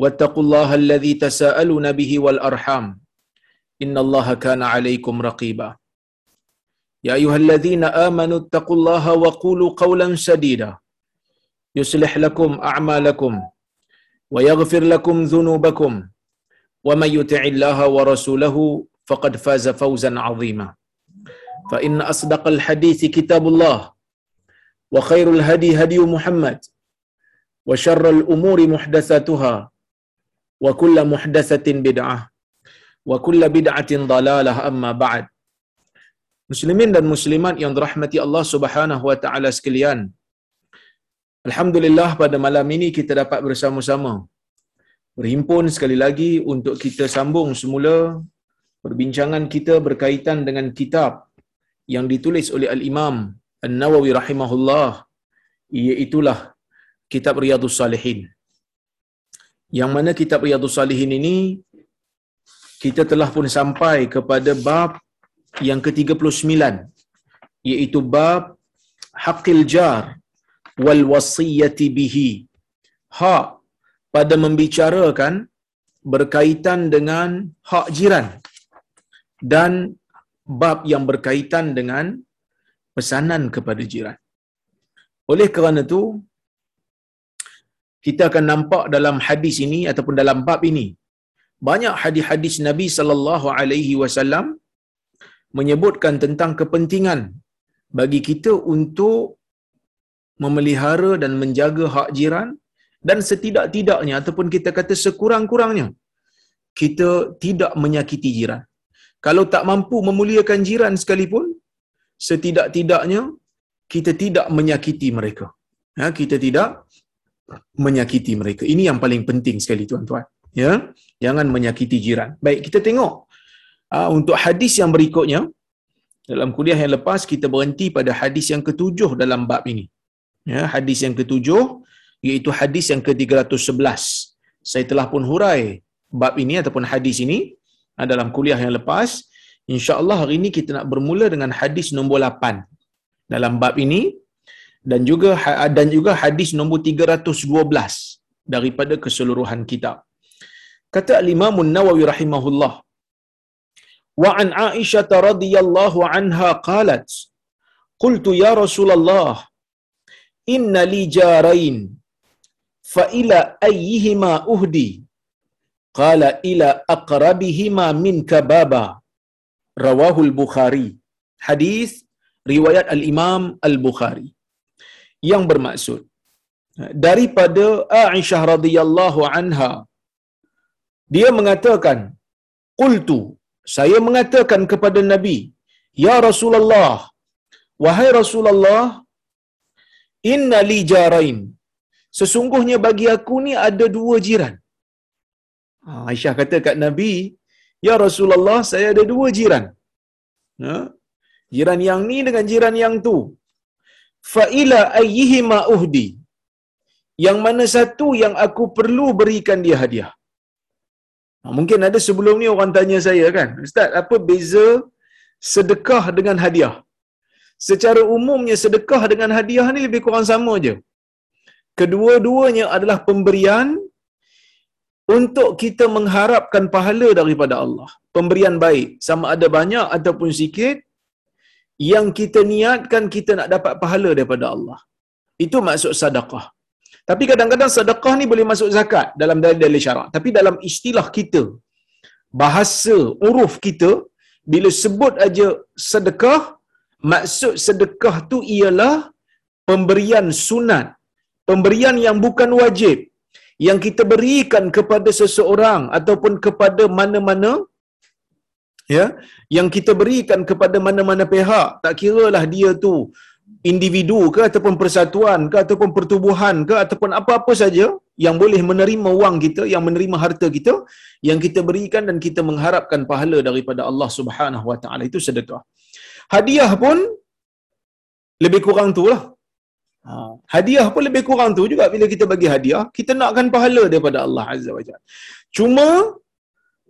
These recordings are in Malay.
واتقوا الله الذي تساءلون به والأرحام. إن الله كان عليكم رقيبا. يا أيها الذين آمنوا اتقوا الله وقولوا قولا سديدا. يصلح لكم أعمالكم ويغفر لكم ذنوبكم. ومن يطع الله ورسوله فقد فاز فوزا عظيما. فإن أصدق الحديث كتاب الله وخير الهدي هدي محمد وشر الأمور محدثاتها wa kullu muhdatsatin bid'ah. Wa kullu bid'atin dalalah amma ba'd. Muslimin dan muslimat yang dirahmati Allah Subhanahu wa taala sekalian. Alhamdulillah pada malam ini kita dapat bersama-sama. Berhimpun sekali lagi untuk kita sambung semula perbincangan kita berkaitan dengan kitab yang ditulis oleh al-imam an-nawawi rahimahullah iaitu lah kitab riyadhus salihin yang mana kitab Riyadhus Salihin ini kita telah pun sampai kepada bab yang ke-39 iaitu bab haqqil jar wal wasiyati bihi. Hak pada membicarakan berkaitan dengan hak jiran dan bab yang berkaitan dengan pesanan kepada jiran. Oleh kerana itu kita akan nampak dalam hadis ini ataupun dalam bab ini banyak hadis-hadis Nabi sallallahu alaihi wasallam menyebutkan tentang kepentingan bagi kita untuk memelihara dan menjaga hak jiran dan setidak-tidaknya ataupun kita kata sekurang-kurangnya kita tidak menyakiti jiran. Kalau tak mampu memuliakan jiran sekalipun setidak-tidaknya kita tidak menyakiti mereka. Ya, kita tidak menyakiti mereka. Ini yang paling penting sekali tuan-tuan. Ya, jangan menyakiti jiran. Baik, kita tengok uh, untuk hadis yang berikutnya dalam kuliah yang lepas kita berhenti pada hadis yang ketujuh dalam bab ini. Ya, hadis yang ketujuh iaitu hadis yang ke-311. Saya telah pun hurai bab ini ataupun hadis ini uh, dalam kuliah yang lepas. Insya-Allah hari ini kita nak bermula dengan hadis nombor 8 dalam bab ini dan juga dan juga hadis nombor 312 daripada keseluruhan kitab. Kata Imam An-Nawawi rahimahullah wa an Aisyah radhiyallahu anha qalat qultu ya Rasulullah inna li jarain fa ila ayyihima uhdi qala ila aqrabihima minka baba. Rawahu al-Bukhari hadis riwayat al-Imam al-Bukhari yang bermaksud. Daripada Aisyah radhiyallahu anha dia mengatakan qultu saya mengatakan kepada nabi ya rasulullah wahai rasulullah inna li jarain. Sesungguhnya bagi aku ni ada dua jiran. Aisyah kata kat nabi ya rasulullah saya ada dua jiran. Ha? jiran yang ni dengan jiran yang tu fa ila ayyihima uhdi. Yang mana satu yang aku perlu berikan dia hadiah. Ha, mungkin ada sebelum ni orang tanya saya kan ustaz apa beza sedekah dengan hadiah? Secara umumnya sedekah dengan hadiah ni lebih kurang sama je. Kedua-duanya adalah pemberian untuk kita mengharapkan pahala daripada Allah. Pemberian baik sama ada banyak ataupun sikit yang kita niatkan kita nak dapat pahala daripada Allah. Itu maksud sedekah. Tapi kadang-kadang sedekah ni boleh masuk zakat dalam dalil-dalil syarak. Tapi dalam istilah kita, bahasa uruf kita, bila sebut aja sedekah, maksud sedekah tu ialah pemberian sunat, pemberian yang bukan wajib, yang kita berikan kepada seseorang ataupun kepada mana-mana ya yang kita berikan kepada mana-mana pihak tak kiralah dia tu individu ke ataupun persatuan ke ataupun pertubuhan ke ataupun apa-apa saja yang boleh menerima wang kita yang menerima harta kita yang kita berikan dan kita mengharapkan pahala daripada Allah Subhanahu Wa Taala itu sedekah. Hadiah pun lebih kurang tu lah. Ha. Hadiah pun lebih kurang tu juga bila kita bagi hadiah, kita nakkan pahala daripada Allah Azza wa Jalla. Cuma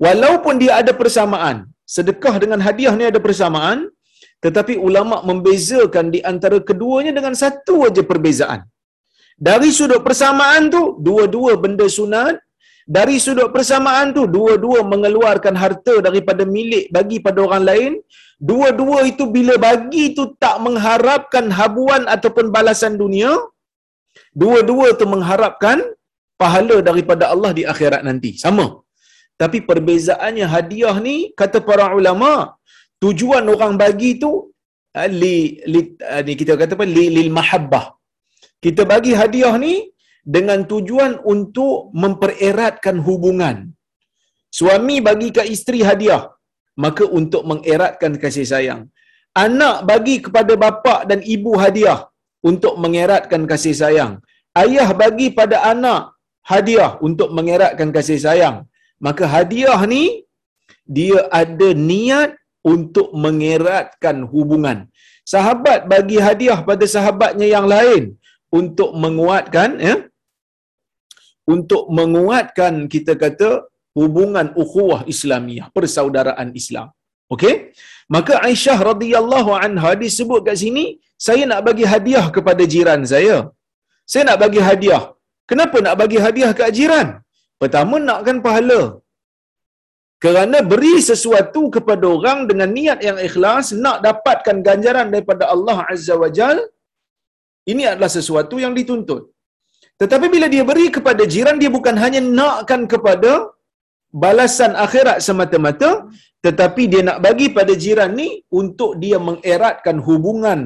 walaupun dia ada persamaan, sedekah dengan hadiah ni ada persamaan, tetapi ulama membezakan di antara keduanya dengan satu aja perbezaan. Dari sudut persamaan tu, dua-dua benda sunat. Dari sudut persamaan tu, dua-dua mengeluarkan harta daripada milik bagi pada orang lain. Dua-dua itu bila bagi tu tak mengharapkan habuan ataupun balasan dunia. Dua-dua tu mengharapkan pahala daripada Allah di akhirat nanti. Sama. Tapi perbezaannya hadiah ni, kata para ulama, tujuan orang bagi tu ah, li, li ah, ni kita kata apa li lil mahabbah. Kita bagi hadiah ni dengan tujuan untuk mempereratkan hubungan. Suami bagi ke isteri hadiah maka untuk mengeratkan kasih sayang. Anak bagi kepada bapa dan ibu hadiah untuk mengeratkan kasih sayang. Ayah bagi pada anak hadiah untuk mengeratkan kasih sayang maka hadiah ni dia ada niat untuk mengeratkan hubungan. Sahabat bagi hadiah pada sahabatnya yang lain untuk menguatkan ya untuk menguatkan kita kata hubungan ukhuwah Islamiah, persaudaraan Islam. Okey? Maka Aisyah radhiyallahu anha disebut kat sini, saya nak bagi hadiah kepada jiran saya. Saya nak bagi hadiah. Kenapa nak bagi hadiah kat jiran? Pertama nakkan pahala. Kerana beri sesuatu kepada orang dengan niat yang ikhlas nak dapatkan ganjaran daripada Allah Azza wa Jal ini adalah sesuatu yang dituntut. Tetapi bila dia beri kepada jiran dia bukan hanya nakkan kepada balasan akhirat semata-mata tetapi dia nak bagi pada jiran ni untuk dia mengeratkan hubungan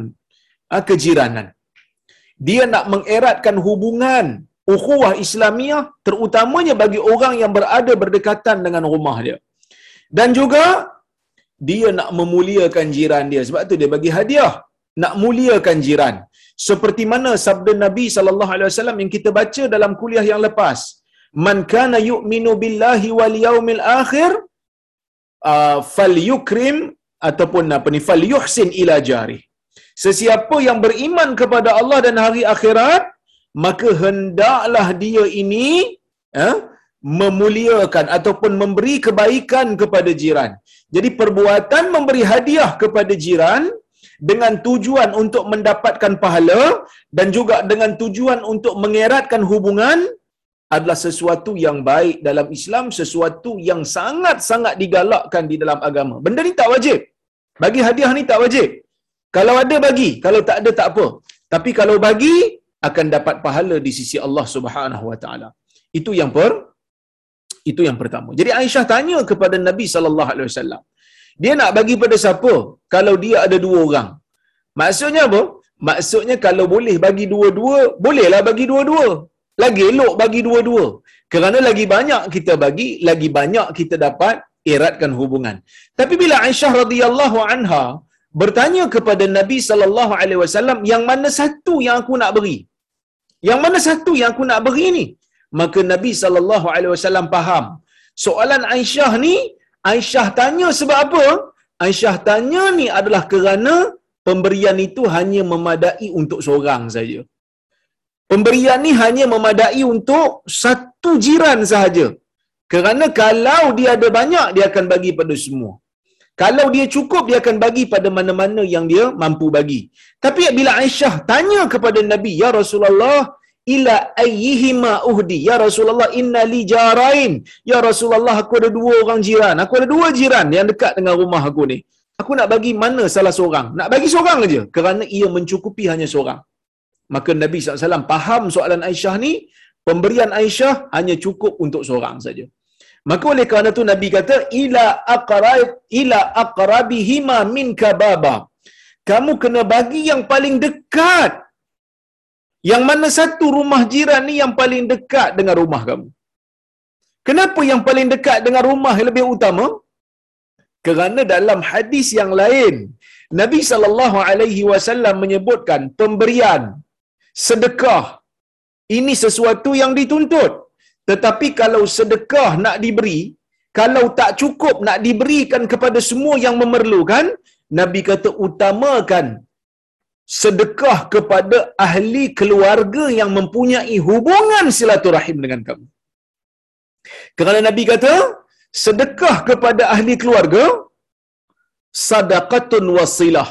ha, kejiranan. Dia nak mengeratkan hubungan ukhuwah Islamiah terutamanya bagi orang yang berada berdekatan dengan rumah dia. Dan juga dia nak memuliakan jiran dia sebab tu dia bagi hadiah nak muliakan jiran. Seperti mana sabda Nabi sallallahu alaihi wasallam yang kita baca dalam kuliah yang lepas. Man kana yu'minu billahi wal yaumil akhir uh, falyukrim ataupun apa ni falyuhsin ila jari. Sesiapa yang beriman kepada Allah dan hari akhirat, maka hendaklah dia ini eh, memuliakan ataupun memberi kebaikan kepada jiran. Jadi perbuatan memberi hadiah kepada jiran dengan tujuan untuk mendapatkan pahala dan juga dengan tujuan untuk mengeratkan hubungan adalah sesuatu yang baik dalam Islam, sesuatu yang sangat-sangat digalakkan di dalam agama. Benda ni tak wajib. Bagi hadiah ni tak wajib. Kalau ada bagi, kalau tak ada tak apa. Tapi kalau bagi akan dapat pahala di sisi Allah Subhanahu Wa Taala. Itu yang per itu yang pertama. Jadi Aisyah tanya kepada Nabi sallallahu alaihi wasallam. Dia nak bagi pada siapa kalau dia ada dua orang? Maksudnya apa? Maksudnya kalau boleh bagi dua-dua, bolehlah bagi dua-dua. Lagi elok bagi dua-dua. Kerana lagi banyak kita bagi, lagi banyak kita dapat eratkan hubungan. Tapi bila Aisyah radhiyallahu anha bertanya kepada Nabi sallallahu alaihi wasallam, yang mana satu yang aku nak beri? Yang mana satu yang aku nak beri ni? Maka Nabi sallallahu alaihi wasallam faham. Soalan Aisyah ni, Aisyah tanya sebab apa? Aisyah tanya ni adalah kerana pemberian itu hanya memadai untuk seorang saja. Pemberian ni hanya memadai untuk satu jiran sahaja. Kerana kalau dia ada banyak, dia akan bagi pada semua. Kalau dia cukup, dia akan bagi pada mana-mana yang dia mampu bagi. Tapi bila Aisyah tanya kepada Nabi, Ya Rasulullah, ila ayyihima uhdi? Ya rasulullah inna li jarain. Ya rasulullah aku ada dua orang jiran. Aku ada dua jiran yang dekat dengan rumah aku ni. Aku nak bagi mana salah seorang? Nak bagi seorang aja kerana ia mencukupi hanya seorang. Maka Nabi SAW faham soalan Aisyah ni, pemberian Aisyah hanya cukup untuk seorang saja. Maka oleh kerana tu Nabi kata ila aqrab ila aqrabihima min kababa. Kamu kena bagi yang paling dekat. Yang mana satu rumah jiran ni yang paling dekat dengan rumah kamu? Kenapa yang paling dekat dengan rumah yang lebih utama? Kerana dalam hadis yang lain Nabi sallallahu alaihi wasallam menyebutkan pemberian sedekah ini sesuatu yang dituntut. Tetapi kalau sedekah nak diberi, kalau tak cukup nak diberikan kepada semua yang memerlukan, Nabi kata utamakan sedekah kepada ahli keluarga yang mempunyai hubungan silaturahim dengan kamu. Kerana Nabi kata, sedekah kepada ahli keluarga, sadaqatun wasilah.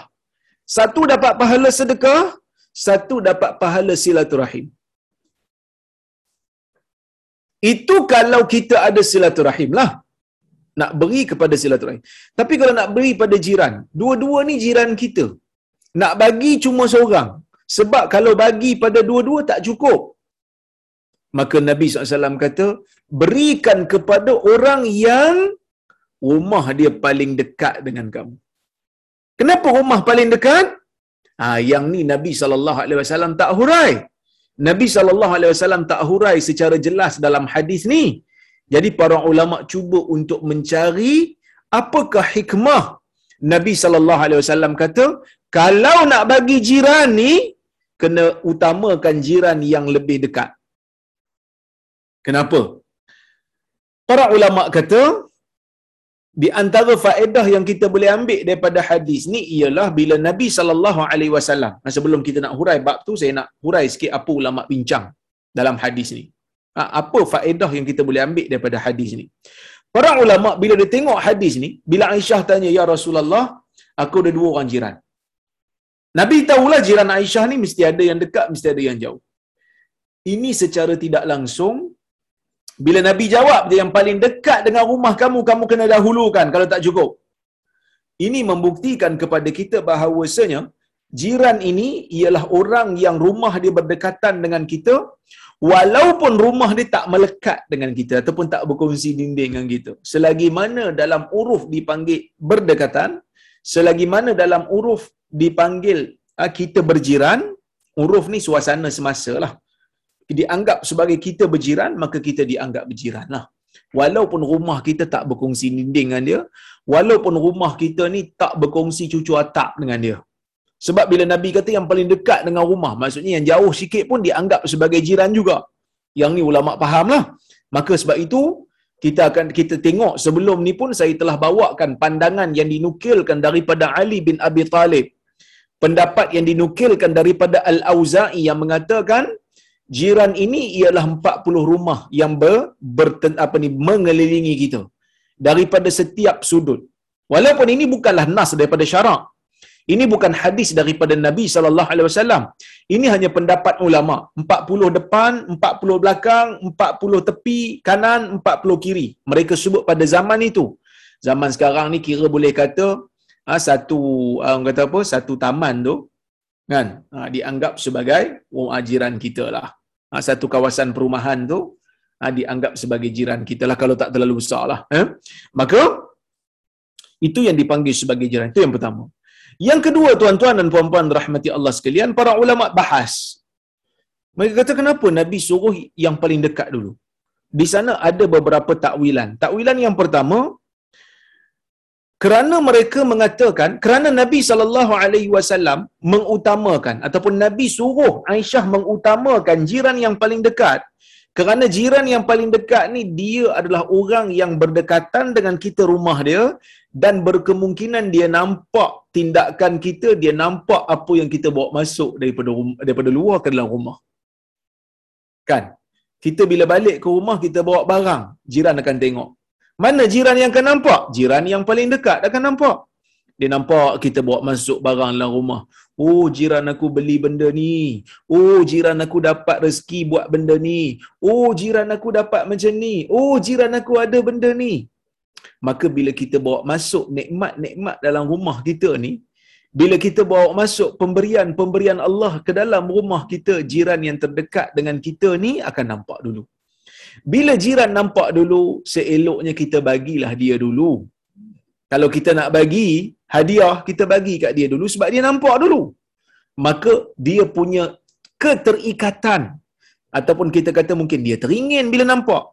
Satu dapat pahala sedekah, satu dapat pahala silaturahim. Itu kalau kita ada silaturahim lah. Nak beri kepada silaturahim. Tapi kalau nak beri pada jiran, dua-dua ni jiran kita. Nak bagi cuma seorang. Sebab kalau bagi pada dua-dua tak cukup. Maka Nabi SAW kata, berikan kepada orang yang rumah dia paling dekat dengan kamu. Kenapa rumah paling dekat? Ha, yang ni Nabi SAW tak hurai. Nabi SAW tak hurai secara jelas dalam hadis ni. Jadi para ulama cuba untuk mencari apakah hikmah Nabi SAW kata, kalau nak bagi jiran ni, kena utamakan jiran yang lebih dekat. Kenapa? Para ulama kata, di antara faedah yang kita boleh ambil daripada hadis ni ialah bila Nabi sallallahu alaihi wasallam sebelum kita nak hurai bab tu saya nak hurai sikit apa ulama bincang dalam hadis ni. Ha, apa faedah yang kita boleh ambil daripada hadis ni? Para ulama bila dia tengok hadis ni, bila Aisyah tanya ya Rasulullah, aku ada dua orang jiran. Nabi tahulah jiran Aisyah ni mesti ada yang dekat, mesti ada yang jauh. Ini secara tidak langsung bila Nabi jawab dia yang paling dekat dengan rumah kamu, kamu kena dahulukan kalau tak cukup. Ini membuktikan kepada kita bahawasanya jiran ini ialah orang yang rumah dia berdekatan dengan kita walaupun rumah dia tak melekat dengan kita ataupun tak berkongsi dinding dengan kita. Selagi mana dalam uruf dipanggil berdekatan, selagi mana dalam uruf dipanggil ah, kita berjiran, uruf ni suasana semasa lah dianggap sebagai kita berjiran, maka kita dianggap berjiran lah. Walaupun rumah kita tak berkongsi dinding dengan dia, walaupun rumah kita ni tak berkongsi cucu atap dengan dia. Sebab bila Nabi kata yang paling dekat dengan rumah, maksudnya yang jauh sikit pun dianggap sebagai jiran juga. Yang ni ulama faham lah. Maka sebab itu, kita akan kita tengok sebelum ni pun saya telah bawakan pandangan yang dinukilkan daripada Ali bin Abi Talib. Pendapat yang dinukilkan daripada Al-Auza'i yang mengatakan jiran ini ialah 40 rumah yang ber, ber apa ni mengelilingi kita daripada setiap sudut. Walaupun ini bukanlah nas daripada syarak. Ini bukan hadis daripada Nabi sallallahu alaihi wasallam. Ini hanya pendapat ulama. 40 depan, 40 belakang, 40 tepi kanan, 40 kiri. Mereka sebut pada zaman itu. Zaman sekarang ni kira boleh kata ha, satu orang kata apa? Satu taman tu kan? Ha, dianggap sebagai wong jiran kita lah. Ha, satu kawasan perumahan tu ha, dianggap sebagai jiran kita lah kalau tak terlalu besar lah eh? maka itu yang dipanggil sebagai jiran. Itu yang pertama. Yang kedua tuan-tuan dan puan-puan rahmati Allah sekalian para ulama bahas. Mereka kata kenapa Nabi suruh yang paling dekat dulu? Di sana ada beberapa takwilan. Takwilan yang pertama kerana mereka mengatakan kerana Nabi sallallahu alaihi wasallam mengutamakan ataupun Nabi suruh Aisyah mengutamakan jiran yang paling dekat. Kerana jiran yang paling dekat ni dia adalah orang yang berdekatan dengan kita rumah dia dan berkemungkinan dia nampak tindakan kita dia nampak apa yang kita bawa masuk daripada rumah, daripada luar ke dalam rumah. Kan? Kita bila balik ke rumah kita bawa barang jiran akan tengok mana jiran yang akan nampak? Jiran yang paling dekat akan nampak. Dia nampak kita bawa masuk barang dalam rumah. Oh, jiran aku beli benda ni. Oh, jiran aku dapat rezeki buat benda ni. Oh, jiran aku dapat macam ni. Oh, jiran aku ada benda ni. Maka bila kita bawa masuk nikmat-nikmat dalam rumah kita ni, bila kita bawa masuk pemberian-pemberian Allah ke dalam rumah kita, jiran yang terdekat dengan kita ni akan nampak dulu. Bila jiran nampak dulu, seeloknya kita bagilah dia dulu. Kalau kita nak bagi hadiah, kita bagi kat dia dulu sebab dia nampak dulu. Maka dia punya keterikatan ataupun kita kata mungkin dia teringin bila nampak.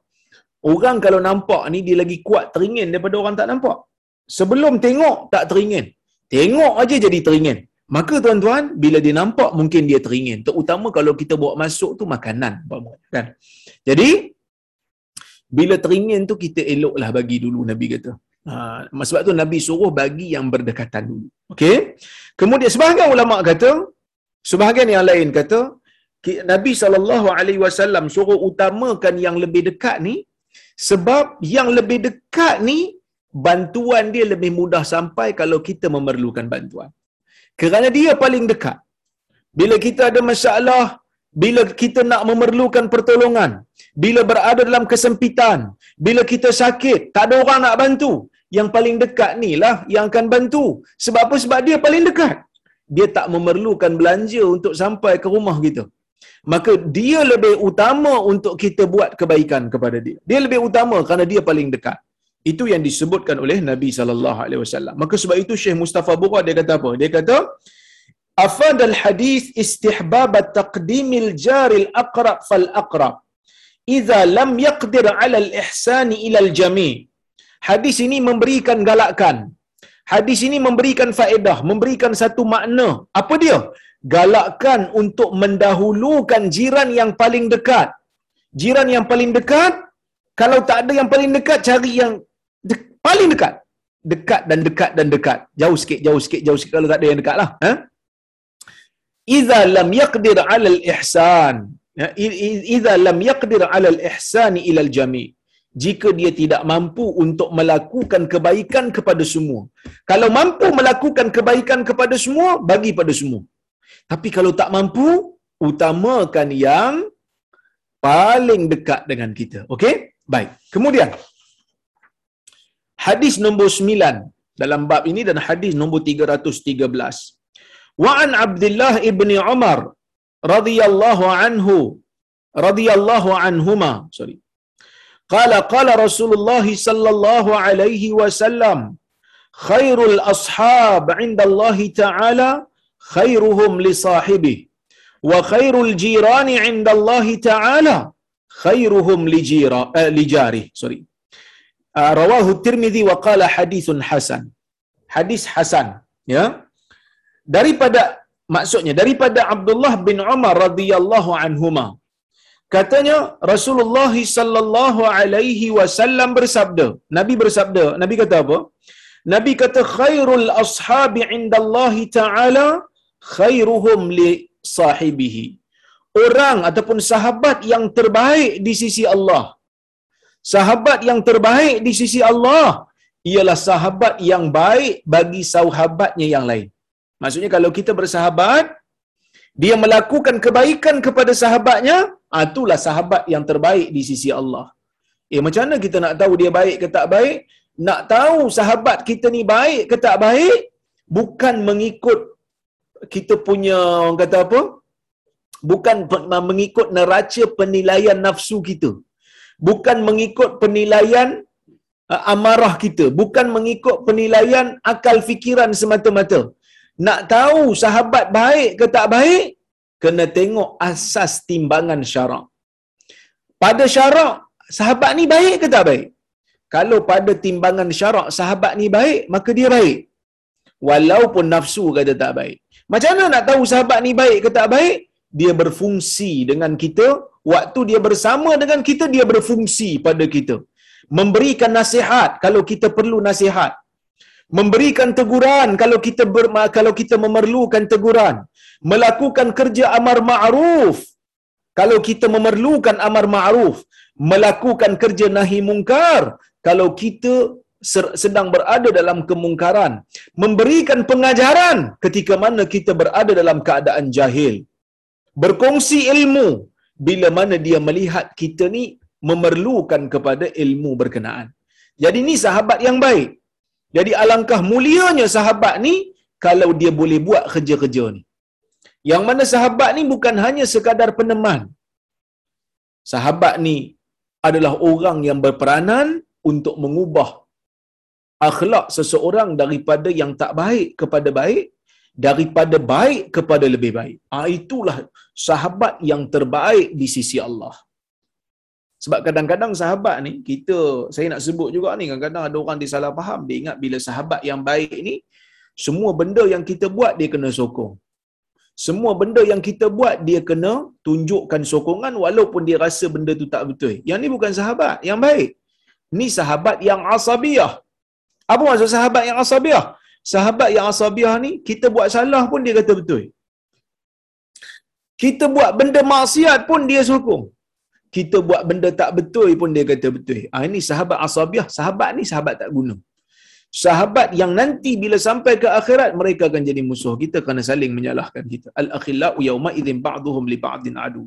Orang kalau nampak ni dia lagi kuat teringin daripada orang tak nampak. Sebelum tengok tak teringin. Tengok aja jadi teringin. Maka tuan-tuan, bila dia nampak mungkin dia teringin. Terutama kalau kita bawa masuk tu makanan. Kan? Jadi, bila teringin tu kita eloklah bagi dulu Nabi kata. Ha, sebab tu Nabi suruh bagi yang berdekatan dulu. Okey. Kemudian sebahagian ulama kata, sebahagian yang lain kata, Nabi saw suruh utamakan yang lebih dekat ni sebab yang lebih dekat ni bantuan dia lebih mudah sampai kalau kita memerlukan bantuan. Kerana dia paling dekat. Bila kita ada masalah, bila kita nak memerlukan pertolongan, bila berada dalam kesempitan, bila kita sakit, tak ada orang nak bantu, yang paling dekat ni lah yang akan bantu. Sebab apa? Sebab dia paling dekat. Dia tak memerlukan belanja untuk sampai ke rumah kita. Maka dia lebih utama untuk kita buat kebaikan kepada dia. Dia lebih utama kerana dia paling dekat. Itu yang disebutkan oleh Nabi sallallahu alaihi wasallam. Maka sebab itu Syekh Mustafa Bura dia kata apa? Dia kata afad al hadis istihbab taqdim al jar al aqrab fal aqrab idza lam yaqdir ala al ihsan ila al jami' hadis ini memberikan galakan hadis ini memberikan faedah memberikan satu makna. Apa dia? Galakkan untuk mendahulukan jiran yang paling dekat. Jiran yang paling dekat kalau tak ada yang paling dekat cari yang de- paling dekat. Dekat dan dekat dan dekat. Jauh sikit jauh sikit jauh sikit. Kalau tak ada yang dekat lah ha? Idza lam yaqdir ala al ihsan. Ya, idza lam yaqdir ala al ihsan ila al jami. Jika dia tidak mampu untuk melakukan kebaikan kepada semua. Kalau mampu melakukan kebaikan kepada semua bagi pada semua. Tapi kalau tak mampu utamakan yang paling dekat dengan kita. Okey baik. Kemudian hadis nombor 9 dalam bab ini dan hadis nombor 313. Wa an Abdullah ibni Umar radhiyallahu anhu radhiyallahu anhuma sorry. Qala qala Rasulullah sallallahu alaihi wasallam khairul ashab 'inda Allah ta'ala khairuhum li sahibi wa khairul jirani 'inda Allah ta'ala khairuhum li jira uh, li jari sorry uh, rawahu Tirmizi wa qala hadithun hasan. Daripada maksudnya daripada Abdullah bin Umar radhiyallahu anhuma. Katanya Rasulullah sallallahu alaihi wasallam bersabda. Nabi bersabda, Nabi kata apa? Nabi kata khairul ashabi indallahi ta'ala khairuhum li sahibihi. Orang ataupun sahabat yang terbaik di sisi Allah sahabat yang terbaik di sisi Allah ialah sahabat yang baik bagi sahabatnya yang lain. Maksudnya kalau kita bersahabat, dia melakukan kebaikan kepada sahabatnya, ah, itulah sahabat yang terbaik di sisi Allah. Eh macam mana kita nak tahu dia baik ke tak baik? Nak tahu sahabat kita ni baik ke tak baik? Bukan mengikut kita punya orang kata apa? Bukan mengikut neraca penilaian nafsu kita bukan mengikut penilaian uh, amarah kita, bukan mengikut penilaian akal fikiran semata-mata. Nak tahu sahabat baik ke tak baik, kena tengok asas timbangan syarak. Pada syarak, sahabat ni baik ke tak baik? Kalau pada timbangan syarak sahabat ni baik, maka dia baik. Walaupun nafsu kata tak baik. Macam mana nak tahu sahabat ni baik ke tak baik? Dia berfungsi dengan kita waktu dia bersama dengan kita dia berfungsi pada kita memberikan nasihat kalau kita perlu nasihat memberikan teguran kalau kita ber, kalau kita memerlukan teguran. Melakukan kerja amar ma'ruf. Kalau kita memerlukan amar ma'ruf melakukan kerja nahi mungkar. Kalau kita sedang berada dalam kemungkaran memberikan pengajaran ketika mana kita berada dalam keadaan jahil. Berkongsi ilmu. Bila mana dia melihat kita ni memerlukan kepada ilmu berkenaan. Jadi ni sahabat yang baik. Jadi alangkah mulianya sahabat ni kalau dia boleh buat kerja-kerja ni. Yang mana sahabat ni bukan hanya sekadar peneman. Sahabat ni adalah orang yang berperanan untuk mengubah akhlak seseorang daripada yang tak baik kepada baik, daripada baik kepada lebih baik. Ah itulah sahabat yang terbaik di sisi Allah. Sebab kadang-kadang sahabat ni, kita, saya nak sebut juga ni, kadang-kadang ada orang disalah faham, dia ingat bila sahabat yang baik ni, semua benda yang kita buat, dia kena sokong. Semua benda yang kita buat, dia kena tunjukkan sokongan walaupun dia rasa benda tu tak betul. Yang ni bukan sahabat yang baik. Ni sahabat yang asabiah. Apa maksud sahabat yang asabiah? Sahabat yang asabiah ni, kita buat salah pun dia kata betul. Kita buat benda maksiat pun dia sokong kita buat benda tak betul pun dia kata betul. Ah ini sahabat asabiah, sahabat ni sahabat tak guna. Sahabat yang nanti bila sampai ke akhirat mereka akan jadi musuh kita kerana saling menyalahkan kita. Al akhillau yauma idzin ba'dhum li ba'din adu.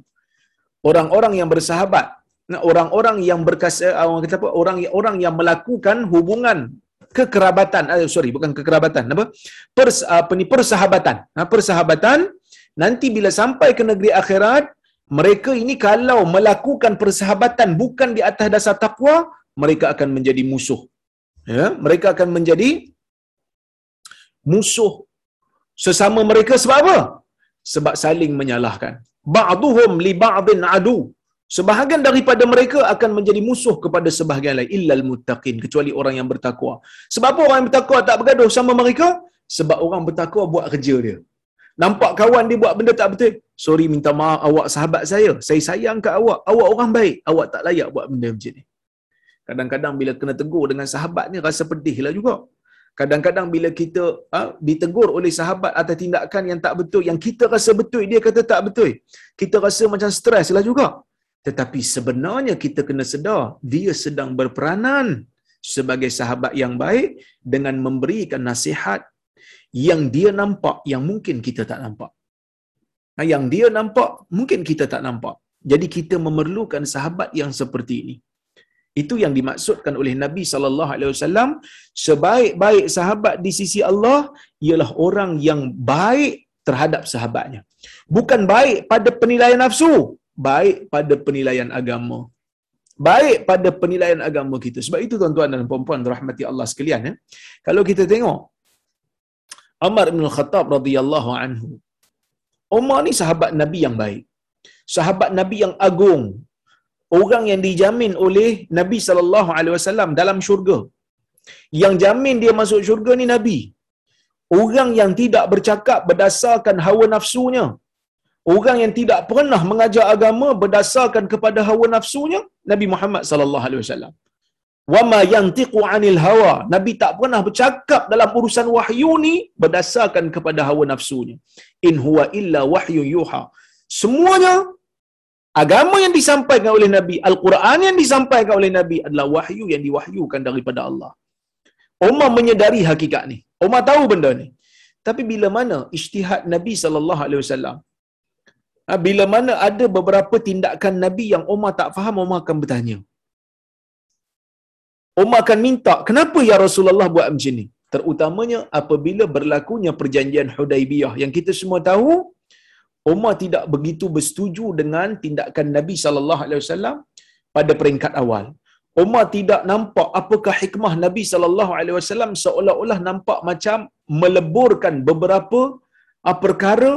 Orang-orang yang bersahabat, orang-orang yang berkasa ah, orang kata apa? Orang orang yang melakukan hubungan kekerabatan, eh, sorry bukan kekerabatan, apa? Pers, apa ni persahabatan. Ha, persahabatan nanti bila sampai ke negeri akhirat mereka ini kalau melakukan persahabatan bukan di atas dasar takwa, mereka akan menjadi musuh. Ya, mereka akan menjadi musuh sesama mereka sebab apa? Sebab saling menyalahkan. Ba'duhum li ba'din adu. Sebahagian daripada mereka akan menjadi musuh kepada sebahagian lain illal muttaqin kecuali orang yang bertakwa. Sebab apa orang yang bertakwa tak bergaduh sama mereka? Sebab orang bertakwa buat kerja dia. Nampak kawan dia buat benda tak betul. Sorry minta maaf awak sahabat saya. Saya sayang ke awak. Awak orang baik. Awak tak layak buat benda macam ni. Kadang-kadang bila kena tegur dengan sahabat ni rasa pedih lah juga. Kadang-kadang bila kita ha, ditegur oleh sahabat atas tindakan yang tak betul, yang kita rasa betul, dia kata tak betul. Kita rasa macam stres lah juga. Tetapi sebenarnya kita kena sedar, dia sedang berperanan sebagai sahabat yang baik dengan memberikan nasihat yang dia nampak yang mungkin kita tak nampak. Yang dia nampak mungkin kita tak nampak. Jadi kita memerlukan sahabat yang seperti ini. Itu yang dimaksudkan oleh Nabi sallallahu alaihi wasallam sebaik-baik sahabat di sisi Allah ialah orang yang baik terhadap sahabatnya. Bukan baik pada penilaian nafsu, baik pada penilaian agama. Baik pada penilaian agama kita. Sebab itu tuan-tuan dan puan-puan rahmati Allah sekalian ya. Kalau kita tengok Umar bin Khattab radhiyallahu anhu. Umar ni sahabat Nabi yang baik. Sahabat Nabi yang agung. Orang yang dijamin oleh Nabi sallallahu alaihi wasallam dalam syurga. Yang jamin dia masuk syurga ni Nabi. Orang yang tidak bercakap berdasarkan hawa nafsunya. Orang yang tidak pernah mengajar agama berdasarkan kepada hawa nafsunya Nabi Muhammad sallallahu alaihi wasallam wama yantiqu anil hawa. Nabi tak pernah bercakap dalam urusan wahyu ni berdasarkan kepada hawa nafsunya. In huwa illa wahyu yuha. Semuanya agama yang disampaikan oleh nabi al-Quran yang disampaikan oleh nabi adalah wahyu yang diwahyukan daripada Allah. Umar menyedari hakikat ni. Umar tahu benda ni. Tapi bila mana ijtihad nabi sallallahu alaihi wasallam ha, bila mana ada beberapa tindakan nabi yang Umar tak faham Umar akan bertanya Umar akan minta, kenapa ya Rasulullah buat macam ni? Terutamanya apabila berlakunya perjanjian Hudaibiyah yang kita semua tahu, Umar tidak begitu bersetuju dengan tindakan Nabi sallallahu alaihi wasallam pada peringkat awal. Umar tidak nampak apakah hikmah Nabi sallallahu alaihi wasallam seolah-olah nampak macam meleburkan beberapa ah, perkara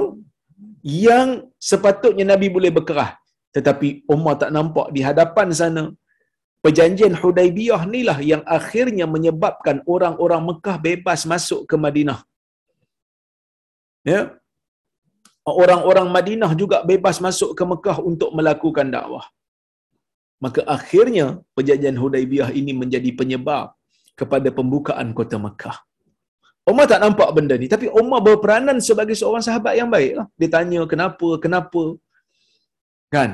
yang sepatutnya Nabi boleh berkerah. Tetapi Umar tak nampak di hadapan sana perjanjian Hudaibiyah inilah yang akhirnya menyebabkan orang-orang Mekah bebas masuk ke Madinah. Ya. Orang-orang Madinah juga bebas masuk ke Mekah untuk melakukan dakwah. Maka akhirnya perjanjian Hudaibiyah ini menjadi penyebab kepada pembukaan kota Mekah. Umar tak nampak benda ni. Tapi Umar berperanan sebagai seorang sahabat yang baik. Lah. Dia tanya kenapa, kenapa. Kan?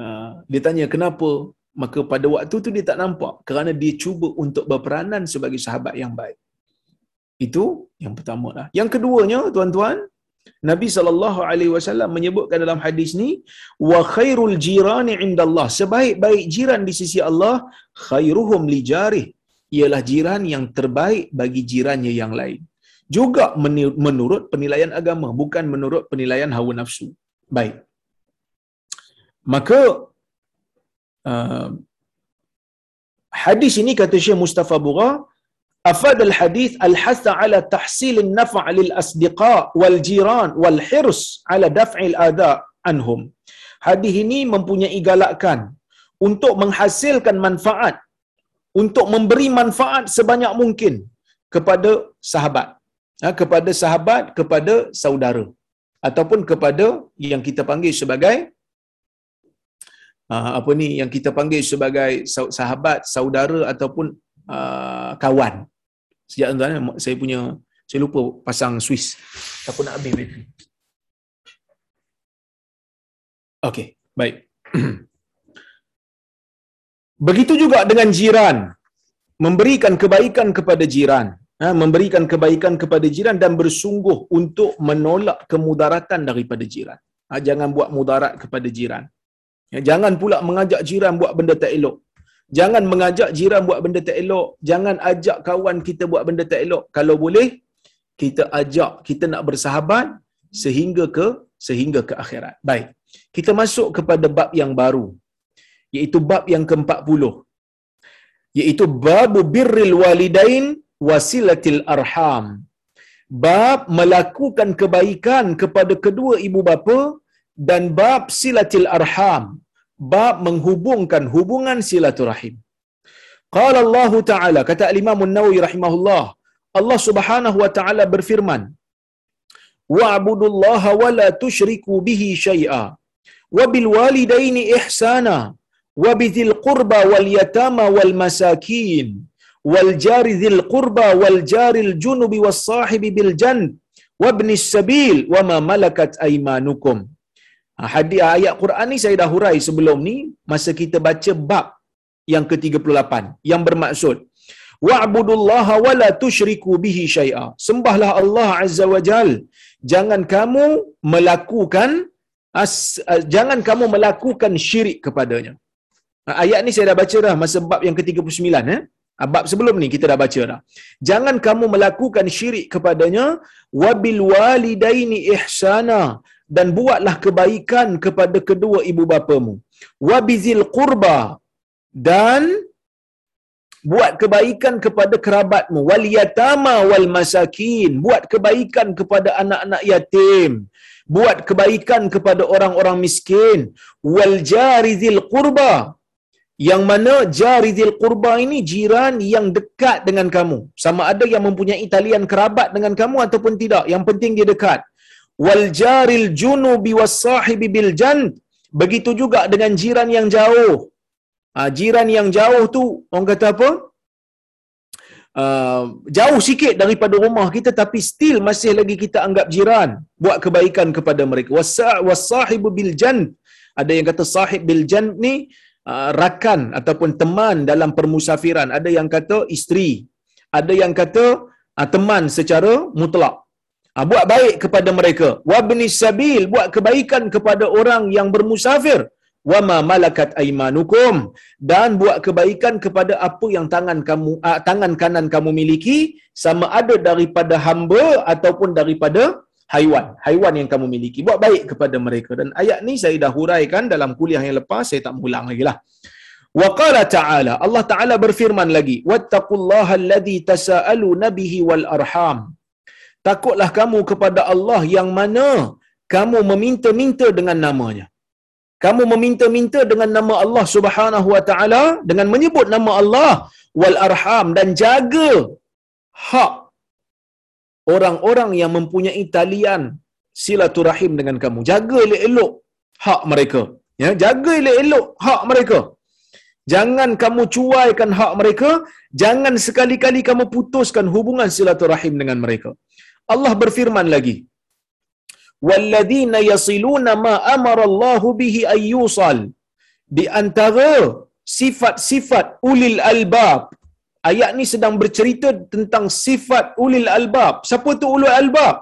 Ha, dia tanya kenapa maka pada waktu tu dia tak nampak kerana dia cuba untuk berperanan sebagai sahabat yang baik. Itu yang pertama lah. Yang keduanya, tuan-tuan, Nabi saw menyebutkan dalam hadis ni, wa khairul jirani indallah. Sebaik-baik jiran di sisi Allah, khairuhum li jarih. Ialah jiran yang terbaik bagi jirannya yang lain. juga menurut penilaian agama bukan menurut penilaian hawa nafsu baik maka uh, hadis ini kata Syekh Mustafa Bura afad al hadis al hasa ala tahsil al naf' lil asdiqa wal jiran wal hirs ala daf'i al ada anhum. Hadis ini mempunyai galakan untuk menghasilkan manfaat untuk memberi manfaat sebanyak mungkin kepada sahabat. Ha, kepada sahabat kepada saudara ataupun kepada yang kita panggil sebagai apa ni yang kita panggil sebagai sahabat saudara ataupun uh, kawan. Sejak tuan saya punya saya lupa pasang Swiss takut nak habis bateri. Okey baik. Begitu juga dengan jiran. Memberikan kebaikan kepada jiran. Ha, memberikan kebaikan kepada jiran dan bersungguh untuk menolak kemudaratan daripada jiran. Ha, jangan buat mudarat kepada jiran. Ya, jangan pula mengajak jiran buat benda tak elok. Jangan mengajak jiran buat benda tak elok. Jangan ajak kawan kita buat benda tak elok. Kalau boleh, kita ajak, kita nak bersahabat sehingga ke sehingga ke akhirat. Baik. Kita masuk kepada bab yang baru. Iaitu bab yang ke-40. Iaitu babu birril walidain wasilatil arham. Bab melakukan kebaikan kepada kedua ibu bapa dan bab silatil arham. Bab menghubungkan hubungan silaturahim. Qala Allah Ta'ala, kata Imam Nawawi rahimahullah, Allah Subhanahu wa taala berfirman, "Wa'budullaha wa la tusyriku bihi syai'a, wa bil walidaini ihsana, wa bidhil qurba wal yatama wal masakin." wal jari dhil qurba wal jaril junubi was sahibi bil jan wabni hadis ayat Quran ni saya dah hurai sebelum ni masa kita baca bab yang ke-38 yang bermaksud wa'budullaha wa la tusyriku bihi syai'a. Sembahlah Allah Azza wa Jal. Jangan kamu melakukan as, uh, jangan kamu melakukan syirik kepadanya. Ha, ayat ni saya dah baca dah masa bab yang ke-39 eh. Bab sebelum ni kita dah baca dah. Jangan kamu melakukan syirik kepadanya wabil walidaini ihsana dan buatlah kebaikan kepada kedua ibu bapamu. Wabizil qurba. Dan buat kebaikan kepada kerabatmu. Wal yatama wal masakin. Buat kebaikan kepada anak-anak yatim. Buat kebaikan kepada orang-orang miskin. Wal jarizil qurba. Yang mana jaridil qurba ini jiran yang dekat dengan kamu. Sama ada yang mempunyai talian kerabat dengan kamu ataupun tidak. Yang penting dia dekat wal jaril junubi was sahibi bil jan begitu juga dengan jiran yang jauh. Ha, jiran yang jauh tu orang kata apa? Uh, jauh sikit daripada rumah kita tapi still masih lagi kita anggap jiran. Buat kebaikan kepada mereka. Wasahibu bil jan ada yang kata sahib bil jan ni Uh, rakan ataupun teman dalam permusafiran. Ada yang kata isteri. Ada yang kata uh, teman secara mutlak buat baik kepada mereka wabni sabil buat kebaikan kepada orang yang bermusafir wama malakat aimanukum dan buat kebaikan kepada apa yang tangan kamu uh, tangan kanan kamu miliki sama ada daripada hamba ataupun daripada haiwan, haiwan yang kamu miliki. Buat baik kepada mereka. Dan ayat ni saya dah huraikan dalam kuliah yang lepas, saya tak mengulang lagi lah. Wa qala ta'ala, Allah Ta'ala berfirman lagi, Wattaqullaha alladhi tasa'alu nabihi wal arham. Takutlah kamu kepada Allah yang mana kamu meminta-minta dengan namanya. Kamu meminta-minta dengan nama Allah Subhanahu wa taala dengan menyebut nama Allah wal arham dan jaga hak orang-orang yang mempunyai talian silaturahim dengan kamu. Jaga elok-elok hak mereka. Ya, jaga elok-elok hak mereka. Jangan kamu cuaikan hak mereka, jangan sekali-kali kamu putuskan hubungan silaturahim dengan mereka. Allah berfirman lagi, "Walladzina yasiluna ma amara Allah bihi ayyusal." Di antara sifat-sifat ulil albab ayat ni sedang bercerita tentang sifat ulil albab. Siapa tu ulil albab?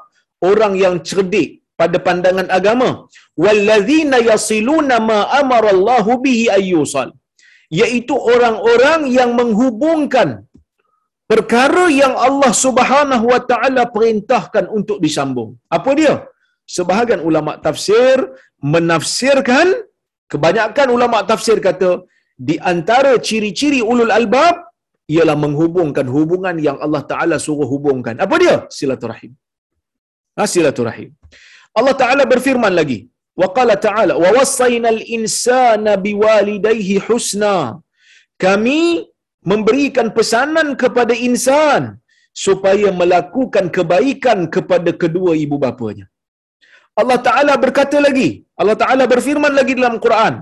Orang yang cerdik pada pandangan agama. Wallazina yasiluna ma amara Allahu bihi ayyusal. Iaitu orang-orang yang menghubungkan perkara yang Allah Subhanahu wa taala perintahkan untuk disambung. Apa dia? Sebahagian ulama tafsir menafsirkan kebanyakan ulama tafsir kata di antara ciri-ciri ulul albab ialah menghubungkan hubungan yang Allah Taala suruh hubungkan. Apa dia? Silaturahim. Ha, silaturahim. Allah Taala berfirman lagi, wa qala ta'ala wa wasainal insana biwalidayhi husna. Kami memberikan pesanan kepada insan supaya melakukan kebaikan kepada kedua ibu bapanya. Allah Taala berkata lagi, Allah Taala berfirman lagi dalam Quran,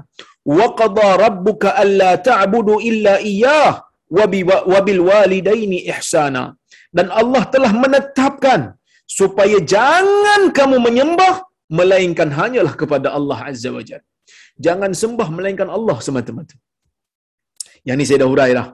wa qada rabbuka alla ta'budu illa iyyah wa bil walidaini ihsana. Dan Allah telah menetapkan supaya jangan kamu menyembah melainkan hanyalah kepada Allah Azza wa Jalla. Jangan sembah melainkan Allah semata-mata. Yang ni saya dah hurai dah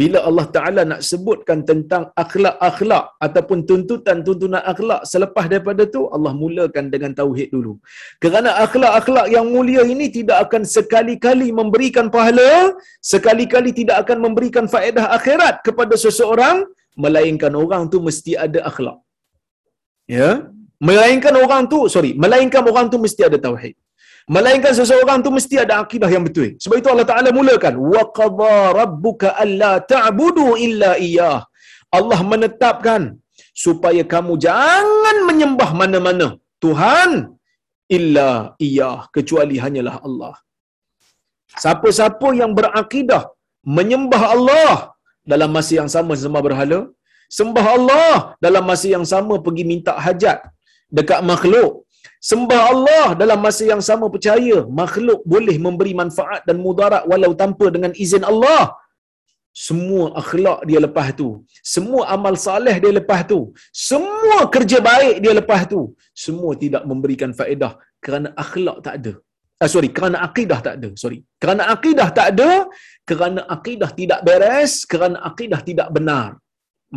bila Allah Ta'ala nak sebutkan tentang akhlak-akhlak ataupun tuntutan-tuntunan akhlak selepas daripada tu Allah mulakan dengan tauhid dulu. Kerana akhlak-akhlak yang mulia ini tidak akan sekali-kali memberikan pahala, sekali-kali tidak akan memberikan faedah akhirat kepada seseorang, melainkan orang tu mesti ada akhlak. Ya? Melainkan orang tu, sorry, melainkan orang tu mesti ada tauhid. Melainkan seseorang tu mesti ada akidah yang betul. Sebab itu Allah Taala mulakan wa qadha rabbuka alla ta'budu illa iyyah. Allah menetapkan supaya kamu jangan menyembah mana-mana Tuhan illa iyyah kecuali hanyalah Allah. Siapa-siapa yang berakidah menyembah Allah dalam masa yang sama sembah berhala, sembah Allah dalam masa yang sama pergi minta hajat dekat makhluk, sembah Allah dalam masa yang sama percaya makhluk boleh memberi manfaat dan mudarat walau tanpa dengan izin Allah. Semua akhlak dia lepas tu. Semua amal saleh dia lepas tu. Semua kerja baik dia lepas tu. Semua tidak memberikan faedah kerana akhlak tak ada. Ah, sorry kerana akidah tak ada. Sorry. Kerana akidah tak ada kerana akidah tidak beres kerana akidah tidak benar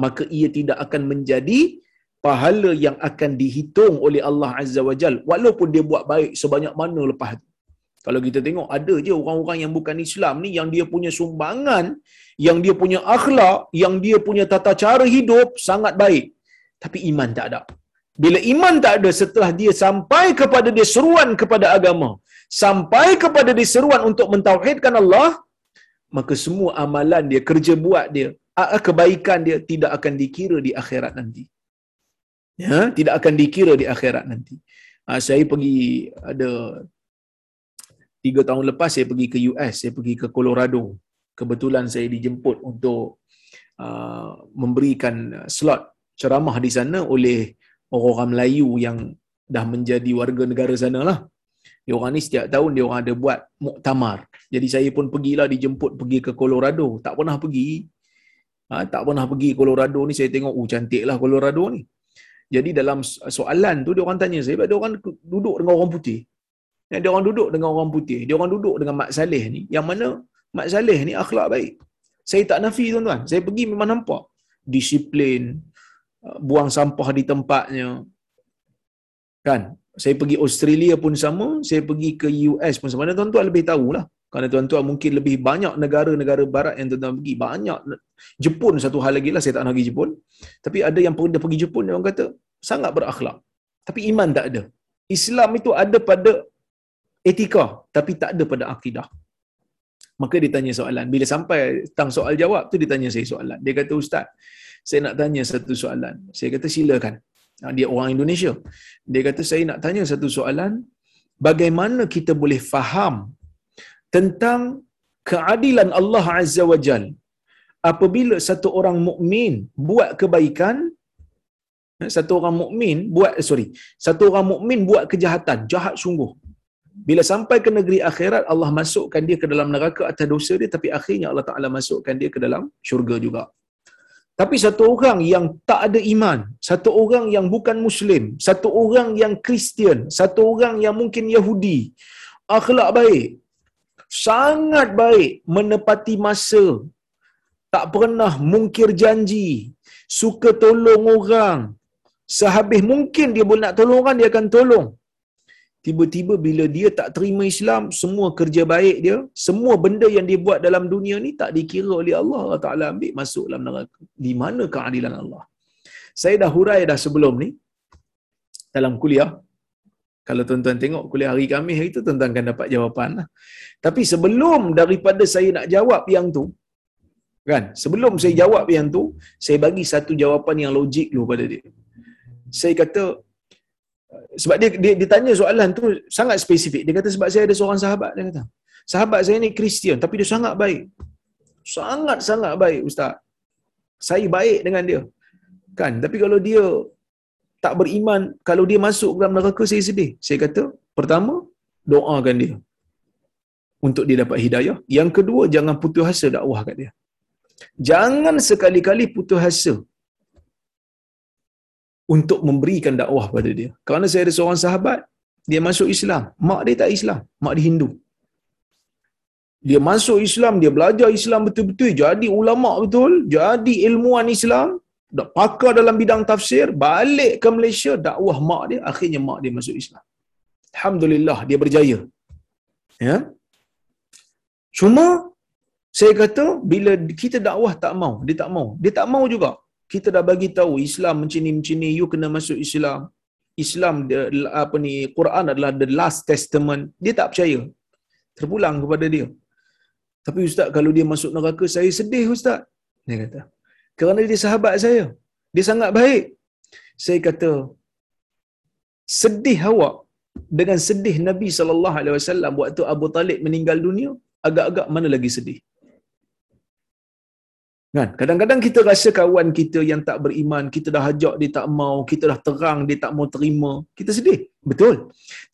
maka ia tidak akan menjadi pahala yang akan dihitung oleh Allah Azza wa Jal walaupun dia buat baik sebanyak mana lepas tu. Kalau kita tengok ada je orang-orang yang bukan Islam ni yang dia punya sumbangan, yang dia punya akhlak, yang dia punya tata cara hidup sangat baik. Tapi iman tak ada. Bila iman tak ada setelah dia sampai kepada dia seruan kepada agama, sampai kepada dia seruan untuk mentauhidkan Allah, maka semua amalan dia, kerja buat dia, kebaikan dia tidak akan dikira di akhirat nanti ya tidak akan dikira di akhirat nanti. Uh, saya pergi ada tiga tahun lepas saya pergi ke US saya pergi ke Colorado. Kebetulan saya dijemput untuk uh, memberikan slot ceramah di sana oleh orang-orang Melayu yang dah menjadi warga negara sana lah dia orang ni setiap tahun dia orang ada buat muktamar. Jadi saya pun pergilah dijemput pergi ke Colorado. Tak pernah pergi. Ha, tak pernah pergi Colorado ni saya tengok oh cantik lah Colorado ni jadi dalam soalan tu dia orang tanya saya, dia orang duduk dengan orang putih. Ya, dia orang duduk dengan orang putih. Dia orang duduk dengan Mak Saleh ni. Yang mana Mak Saleh ni akhlak baik. Saya tak nafi tuan-tuan. Saya pergi memang nampak. Disiplin. Uh, buang sampah di tempatnya. Kan? Saya pergi Australia pun sama. Saya pergi ke US pun sama. Mana tuan-tuan lebih tahulah. Kerana tuan-tuan mungkin lebih banyak negara-negara barat yang tuan-tuan pergi. Banyak. Jepun satu hal lagi lah. Saya tak nak pergi Jepun. Tapi ada yang pernah pergi Jepun. Dia orang kata sangat berakhlak. Tapi iman tak ada. Islam itu ada pada etika. Tapi tak ada pada akidah. Maka dia tanya soalan. Bila sampai tentang soal jawab tu dia tanya saya soalan. Dia kata Ustaz, saya nak tanya satu soalan. Saya kata silakan. Ha, dia orang Indonesia. Dia kata saya nak tanya satu soalan. Bagaimana kita boleh faham tentang keadilan Allah Azza wa Jal apabila satu orang mukmin buat kebaikan satu orang mukmin buat eh, sorry. Satu orang mukmin buat kejahatan jahat sungguh. Bila sampai ke negeri akhirat Allah masukkan dia ke dalam neraka atas dosa dia tapi akhirnya Allah Taala masukkan dia ke dalam syurga juga. Tapi satu orang yang tak ada iman, satu orang yang bukan Muslim, satu orang yang Kristian, satu orang yang mungkin Yahudi, akhlak baik, sangat baik menepati masa tak pernah mungkir janji suka tolong orang sehabis mungkin dia boleh nak tolong orang dia akan tolong tiba-tiba bila dia tak terima Islam, semua kerja baik dia, semua benda yang dia buat dalam dunia ni tak dikira oleh Allah, Allah Ta'ala ambil masuk dalam neraka. Di mana keadilan Allah? Saya dah hurai dah sebelum ni, dalam kuliah, kalau tuan-tuan tengok kuliah hari Khamis hari tu, tuan-tuan akan dapat jawapan. Lah. Tapi sebelum daripada saya nak jawab yang tu, kan? Sebelum saya jawab yang tu, saya bagi satu jawapan yang logik dulu pada dia. Saya kata, sebab dia, dia, dia tanya soalan tu sangat spesifik. Dia kata sebab saya ada seorang sahabat, dia kata. Sahabat saya ni Kristian, tapi dia sangat baik. Sangat-sangat baik, Ustaz. Saya baik dengan dia. Kan? Tapi kalau dia tak beriman, kalau dia masuk dalam neraka, saya sedih. Saya kata, pertama, doakan dia. Untuk dia dapat hidayah. Yang kedua, jangan putus asa dakwah kat dia. Jangan sekali-kali putus asa untuk memberikan dakwah pada dia. Kerana saya ada seorang sahabat, dia masuk Islam. Mak dia tak Islam. Mak dia Hindu. Dia masuk Islam, dia belajar Islam betul-betul, jadi ulama betul, jadi ilmuwan Islam, dah pakar dalam bidang tafsir, balik ke Malaysia, dakwah mak dia, akhirnya mak dia masuk Islam. Alhamdulillah, dia berjaya. Ya. Cuma, saya kata, bila kita dakwah tak mau, dia tak mau. Dia tak mau juga. Kita dah bagi tahu Islam macam ni macam ni, you kena masuk Islam. Islam apa ni Quran adalah the last testament. Dia tak percaya. Terpulang kepada dia. Tapi ustaz kalau dia masuk neraka saya sedih ustaz. Dia kata. Kerana dia sahabat saya. Dia sangat baik. Saya kata, sedih awak dengan sedih Nabi sallallahu alaihi wasallam waktu Abu Talib meninggal dunia, agak-agak mana lagi sedih? Kan? Kadang-kadang kita rasa kawan kita yang tak beriman, kita dah ajak dia tak mau, kita dah terang dia tak mau terima, kita sedih. Betul.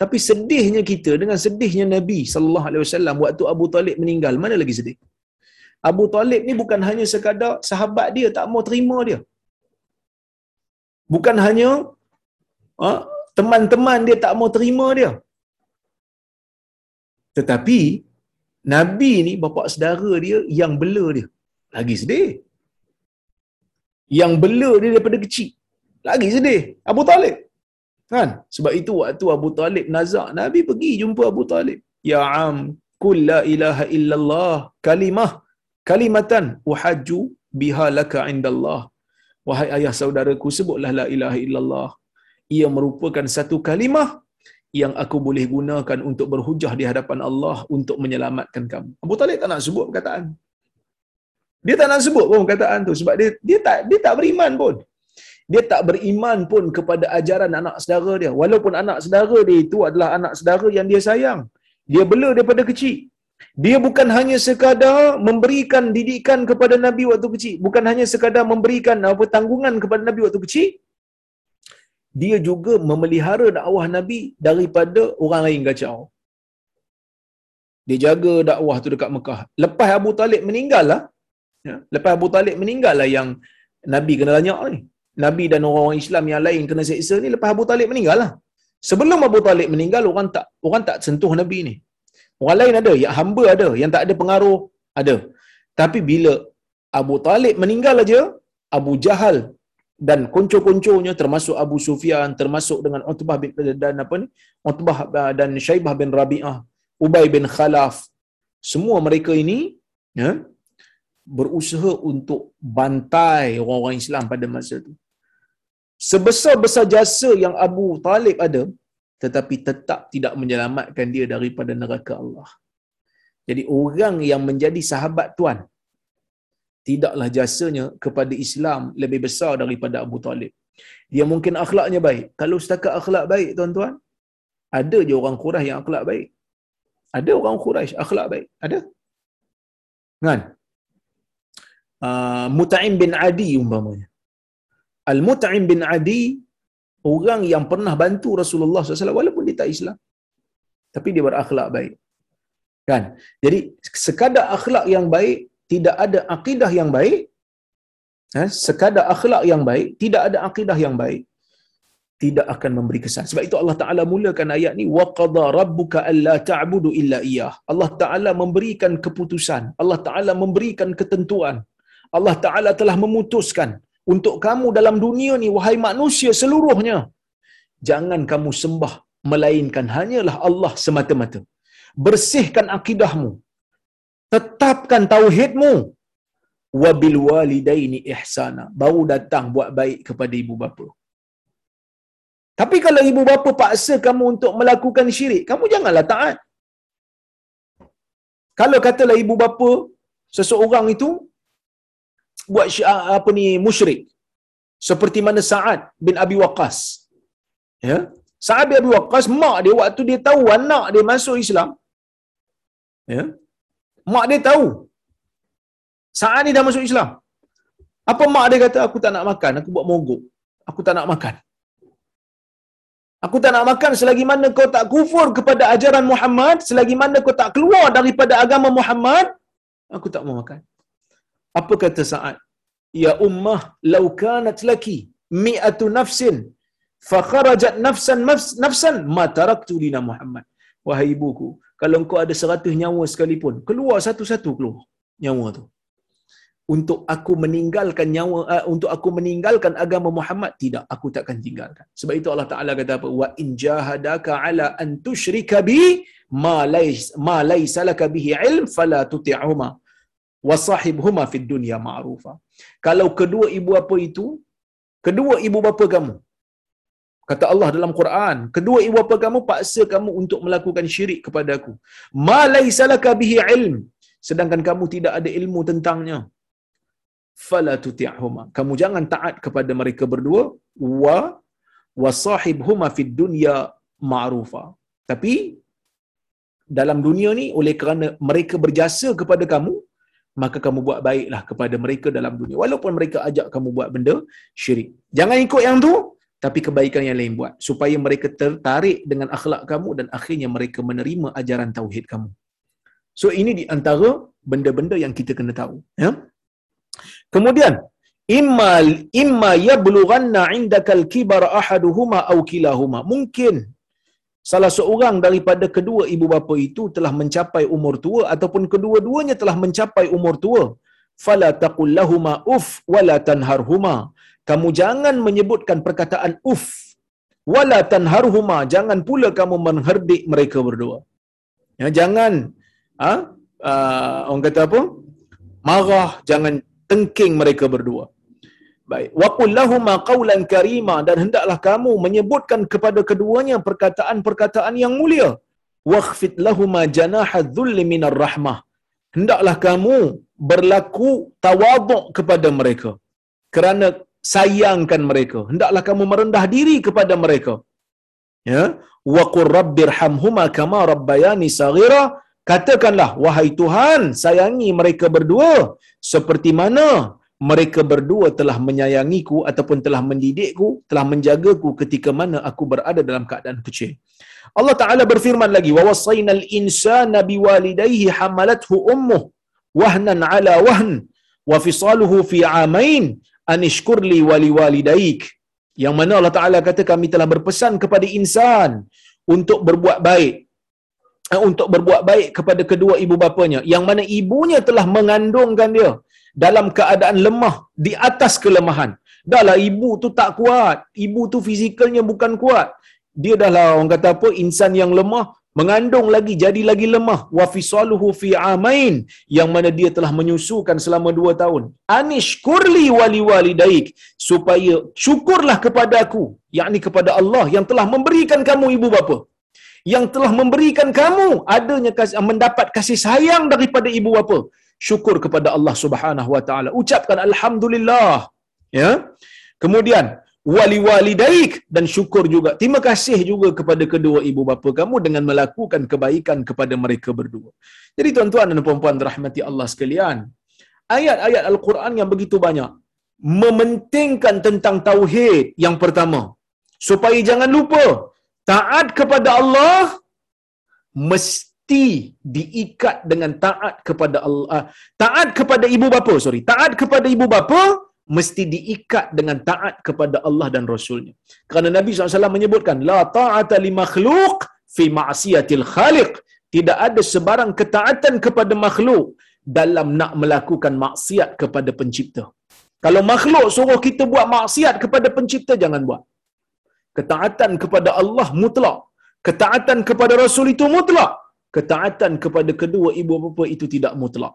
Tapi sedihnya kita dengan sedihnya Nabi sallallahu alaihi wasallam waktu Abu Talib meninggal, mana lagi sedih? Abu Talib ni bukan hanya sekadar sahabat dia tak mau terima dia. Bukan hanya ha, teman-teman dia tak mau terima dia. Tetapi Nabi ni bapa saudara dia yang bela dia. Lagi sedih. Yang bela dia daripada kecil. Lagi sedih. Abu Talib. Kan? Sebab itu waktu Abu Talib nazak, Nabi pergi jumpa Abu Talib. Ya am, kul la ilaha illallah kalimah kalimatan uhajju biha laka indallah wahai ayah saudaraku sebutlah la ilaha illallah ia merupakan satu kalimah yang aku boleh gunakan untuk berhujah di hadapan Allah untuk menyelamatkan kamu. Abu Talib tak nak sebut perkataan. Dia tak nak sebut pun perkataan tu sebab dia dia tak dia tak beriman pun. Dia tak beriman pun kepada ajaran anak saudara dia. Walaupun anak saudara dia itu adalah anak saudara yang dia sayang. Dia bela daripada kecil. Dia bukan hanya sekadar memberikan didikan kepada Nabi waktu kecil. Bukan hanya sekadar memberikan apa tanggungan kepada Nabi waktu kecil. Dia juga memelihara dakwah Nabi daripada orang lain kacau. Dia jaga dakwah tu dekat Mekah. Lepas Abu Talib meninggal lah. Ya, lepas Abu Talib meninggal lah yang Nabi kena tanya ni. Nabi dan orang-orang Islam yang lain kena seksa ni lepas Abu Talib meninggal lah. Sebelum Abu Talib meninggal, orang tak orang tak sentuh Nabi ni. Orang lain ada, yang hamba ada, yang tak ada pengaruh ada. Tapi bila Abu Talib meninggal aja, Abu Jahal dan konco-konconya termasuk Abu Sufyan, termasuk dengan Utbah bin dan apa ni? Utbah dan Syaibah bin Rabi'ah, Ubay bin Khalaf. Semua mereka ini ya, berusaha untuk bantai orang-orang Islam pada masa itu. Sebesar-besar jasa yang Abu Talib ada, tetapi tetap tidak menyelamatkan dia daripada neraka Allah. Jadi orang yang menjadi sahabat Tuan tidaklah jasanya kepada Islam lebih besar daripada Abu Talib. Dia mungkin akhlaknya baik. Kalau setakat akhlak baik tuan-tuan, ada je orang Quraisy yang akhlak baik. Ada orang Quraisy akhlak baik. Ada? Kan? Uh, Mut'im bin Adi umpamanya. Al-Mut'im bin Adi orang yang pernah bantu Rasulullah SAW walaupun dia tak Islam. Tapi dia berakhlak baik. Kan? Jadi sekadar akhlak yang baik, tidak ada akidah yang baik. Ha? Sekadar akhlak yang baik, tidak ada akidah yang baik, tidak akan memberi kesan. Sebab itu Allah Ta'ala mulakan ayat ni, وَقَضَى رَبُّكَ أَلَّا تَعْبُدُ إِلَّا إِيَّهِ Allah Ta'ala memberikan keputusan. Allah Ta'ala memberikan ketentuan. Allah Ta'ala telah memutuskan untuk kamu dalam dunia ni wahai manusia seluruhnya jangan kamu sembah melainkan hanyalah Allah semata-mata. Bersihkan akidahmu. Tetapkan tauhidmu. Wabil walidaini ihsana. Baru datang buat baik kepada ibu bapa. Tapi kalau ibu bapa paksa kamu untuk melakukan syirik, kamu janganlah taat. Kalau katalah ibu bapa seseorang itu buat apa ni musyrik. Seperti mana Sa'ad bin Abi Waqqas. Ya? Sa'ad bin Abi Waqqas mak dia waktu dia tahu anak dia masuk Islam. Ya? Mak dia tahu. Sa'ad ni dah masuk Islam. Apa mak dia kata aku tak nak makan aku buat mogok. Aku tak nak makan. Aku tak nak makan selagi mana kau tak kufur kepada ajaran Muhammad, selagi mana kau tak keluar daripada agama Muhammad, aku tak mau makan. Apa kata Sa'ad? Ya ummah, lau kanat laki mi'atu nafsin fa kharajat nafsan nafsan ma taraktu lina Muhammad. Wahai ibuku, kalau kau ada seratus nyawa sekalipun, keluar satu-satu keluar nyawa tu. Untuk aku meninggalkan nyawa uh, untuk aku meninggalkan agama Muhammad tidak aku takkan tinggalkan. Sebab itu Allah Taala kata apa? Wa in jahadaka ala an tusyrika bi ma lais ma laisa laka bihi ilm fala tuti'huma wasahibhuma fid dunya ma'rufa. Kalau kedua ibu bapa itu, kedua ibu bapa kamu kata Allah dalam Quran, kedua ibu bapa kamu paksa kamu untuk melakukan syirik kepada aku. Ma laka bihi ilm, sedangkan kamu tidak ada ilmu tentangnya. Fala tuti'huma. Kamu jangan taat kepada mereka berdua wa wasahibhuma fid dunya ma'rufa. Tapi dalam dunia ni oleh kerana mereka berjasa kepada kamu, maka kamu buat baiklah kepada mereka dalam dunia. Walaupun mereka ajak kamu buat benda syirik. Jangan ikut yang tu tapi kebaikan yang lain buat. Supaya mereka tertarik dengan akhlak kamu dan akhirnya mereka menerima ajaran tauhid kamu. So ini di antara benda-benda yang kita kena tahu ya. Kemudian imma imma yablughanna indakal kibar ahaduhuma aw kilahuma. Mungkin salah seorang daripada kedua ibu bapa itu telah mencapai umur tua ataupun kedua-duanya telah mencapai umur tua. Fala taqul uf wala tanharhuma. Kamu jangan menyebutkan perkataan uf wala tanharhuma. Jangan pula kamu mengherdik mereka berdua. Ya jangan ha? uh, orang kata apa? Marah jangan tengking mereka berdua Baik. Wa qul lahumu qawlan karima dan hendaklah kamu menyebutkan kepada keduanya perkataan-perkataan yang mulia. Wakhfid lahumu janaha dhulli minar rahmah. Hendaklah kamu berlaku tawaduk kepada mereka kerana sayangkan mereka. Hendaklah kamu merendah diri kepada mereka. Ya. Wa qur rabbirhamhuma kama rabbayani saghira. Katakanlah wahai Tuhan sayangi mereka berdua seperti mana mereka berdua telah menyayangiku ataupun telah mendidikku, telah menjagaku ketika mana aku berada dalam keadaan kecil. Allah Taala berfirman lagi, "Wa wasainal insana biwalidayhi hamalathu ummuh wahnan ala wahn wa fisaluhu fi amain an ishkur li wa liwalidayk." Yang mana Allah Taala kata kami telah berpesan kepada insan untuk berbuat baik eh, untuk berbuat baik kepada kedua ibu bapanya yang mana ibunya telah mengandungkan dia dalam keadaan lemah di atas kelemahan. Dahlah ibu tu tak kuat. Ibu tu fizikalnya bukan kuat. Dia dahlah orang kata apa insan yang lemah mengandung lagi jadi lagi lemah wa fisaluhu fi amain yang mana dia telah menyusukan selama dua tahun anishkurli wali walidaik supaya syukurlah kepada aku yakni kepada Allah yang telah memberikan kamu ibu bapa yang telah memberikan kamu adanya kasih, mendapat kasih sayang daripada ibu bapa syukur kepada Allah Subhanahu wa taala. Ucapkan alhamdulillah. Ya. Kemudian wali walidaik dan syukur juga. Terima kasih juga kepada kedua ibu bapa kamu dengan melakukan kebaikan kepada mereka berdua. Jadi tuan-tuan dan puan-puan rahmati Allah sekalian, ayat-ayat Al-Quran yang begitu banyak mementingkan tentang tauhid yang pertama. Supaya jangan lupa taat kepada Allah mesti mesti diikat dengan taat kepada Allah. Ah, taat kepada ibu bapa, sorry. Taat kepada ibu bapa mesti diikat dengan taat kepada Allah dan Rasulnya. Kerana Nabi SAW menyebutkan, La ta'ata li makhluk fi ma'asiyatil khaliq. Tidak ada sebarang ketaatan kepada makhluk dalam nak melakukan maksiat kepada pencipta. Kalau makhluk suruh kita buat maksiat kepada pencipta, jangan buat. Ketaatan kepada Allah mutlak Ketaatan kepada Rasul itu mutlak. Ketaatan kepada kedua ibu bapa itu tidak mutlak.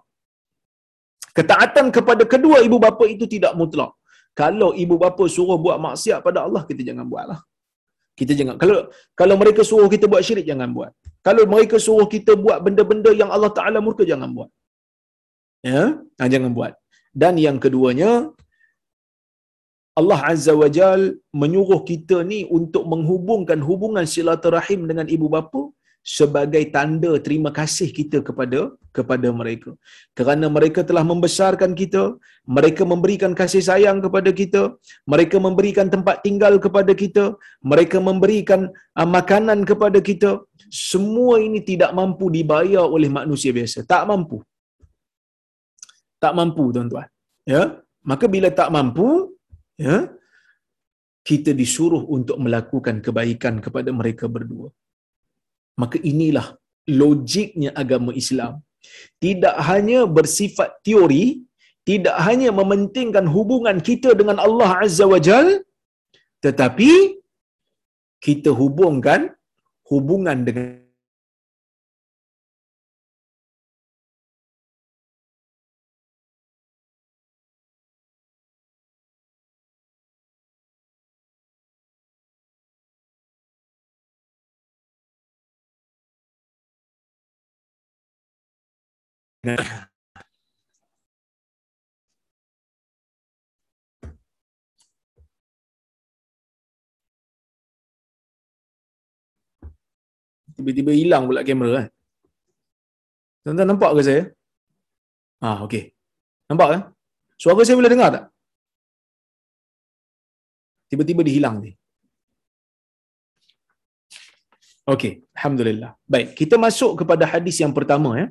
Ketaatan kepada kedua ibu bapa itu tidak mutlak. Kalau ibu bapa suruh buat maksiat pada Allah, kita jangan buatlah. Kita jangan. Kalau kalau mereka suruh kita buat syirik, jangan buat. Kalau mereka suruh kita buat benda-benda yang Allah Ta'ala murka, jangan buat. Ya? Nah, jangan buat. Dan yang keduanya, Allah Azza wa Jal menyuruh kita ni untuk menghubungkan hubungan silaturahim dengan ibu bapa sebagai tanda terima kasih kita kepada kepada mereka. Kerana mereka telah membesarkan kita, mereka memberikan kasih sayang kepada kita, mereka memberikan tempat tinggal kepada kita, mereka memberikan uh, makanan kepada kita. Semua ini tidak mampu dibayar oleh manusia biasa. Tak mampu. Tak mampu, tuan-tuan. Ya? Maka bila tak mampu, ya, kita disuruh untuk melakukan kebaikan kepada mereka berdua. Maka inilah logiknya agama Islam. Tidak hanya bersifat teori, tidak hanya mementingkan hubungan kita dengan Allah Azza wa Jal, tetapi kita hubungkan hubungan dengan tiba-tiba hilang pula kamera kan. Tuan-tuan nampak ke saya? Ah, okey. Nampak kan? Suara saya boleh dengar tak? Tiba-tiba dihilang ni. Okey, alhamdulillah. Baik, kita masuk kepada hadis yang pertama ya.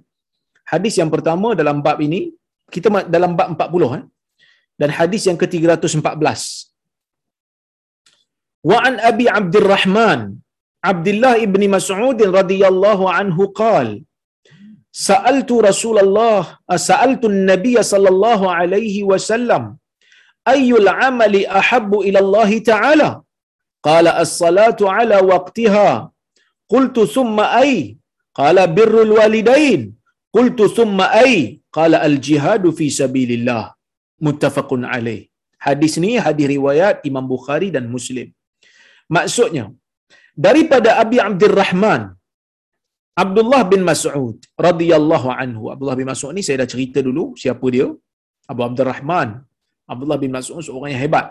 Hadis yang pertama dalam bab ini, kita dalam bab 40 eh. Dan hadis yang ke-314. Wa an Abi Abdurrahman Abdullah ibn Mas'ud radhiyallahu anhu qal Sa'altu Rasulullah sa'altu an-nabiy sallallahu alaihi wasallam ayyul amali ahabbu ila Allah ta'ala qala as-salatu ala waqtiha qultu thumma ay qala birrul walidain qultu thumma ay qala al-jihadu fi sabilillah muttafaqun alaih hadis ni hadis riwayat Imam Bukhari dan Muslim maksudnya daripada Abi Abdurrahman Abdullah bin Mas'ud radhiyallahu anhu. Abdullah bin Mas'ud ni saya dah cerita dulu siapa dia. Abu Abdurrahman. Abdullah bin Mas'ud seorang yang hebat.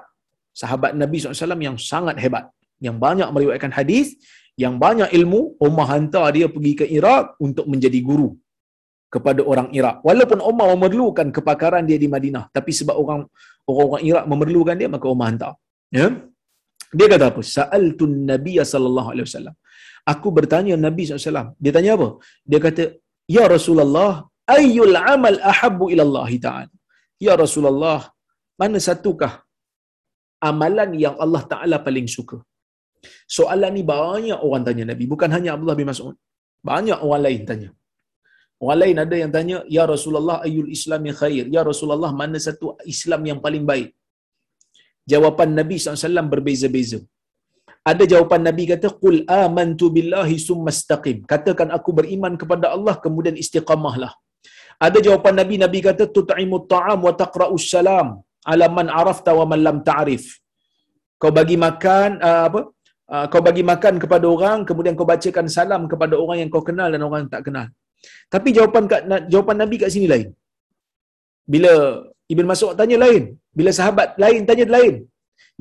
Sahabat Nabi SAW yang sangat hebat. Yang banyak meriwayatkan hadis, yang banyak ilmu, Umar hantar dia pergi ke Iraq untuk menjadi guru kepada orang Iraq. Walaupun Umar memerlukan kepakaran dia di Madinah, tapi sebab orang orang Iraq memerlukan dia, maka Umar hantar. Ya? Dia kata apa? Sa'altun Nabi sallallahu alaihi wasallam. Aku bertanya Nabi SAW. Dia tanya apa? Dia kata, Ya Rasulullah, ayyul amal ahabbu ilallah ta'ala. Ya Rasulullah, mana satukah amalan yang Allah Ta'ala paling suka? Soalan ni banyak orang tanya Nabi. Bukan hanya Abdullah bin Mas'ud. Banyak orang lain tanya. Orang lain ada yang tanya, Ya Rasulullah, ayyul islami khair. Ya Rasulullah, mana satu Islam yang paling baik? jawapan Nabi SAW berbeza-beza. Ada jawapan Nabi kata, Qul amantu billahi summa istaqim. Katakan aku beriman kepada Allah, kemudian istiqamahlah. Ada jawapan Nabi, Nabi kata, Tut'imu ta'am wa taqra'u salam ala man arafta wa man lam ta'rif. Kau bagi makan, uh, apa? Uh, kau bagi makan kepada orang, kemudian kau bacakan salam kepada orang yang kau kenal dan orang yang tak kenal. Tapi jawapan jawapan Nabi kat sini lain. Bila Ibn Mas'ud tanya lain. Bila sahabat lain tanya lain.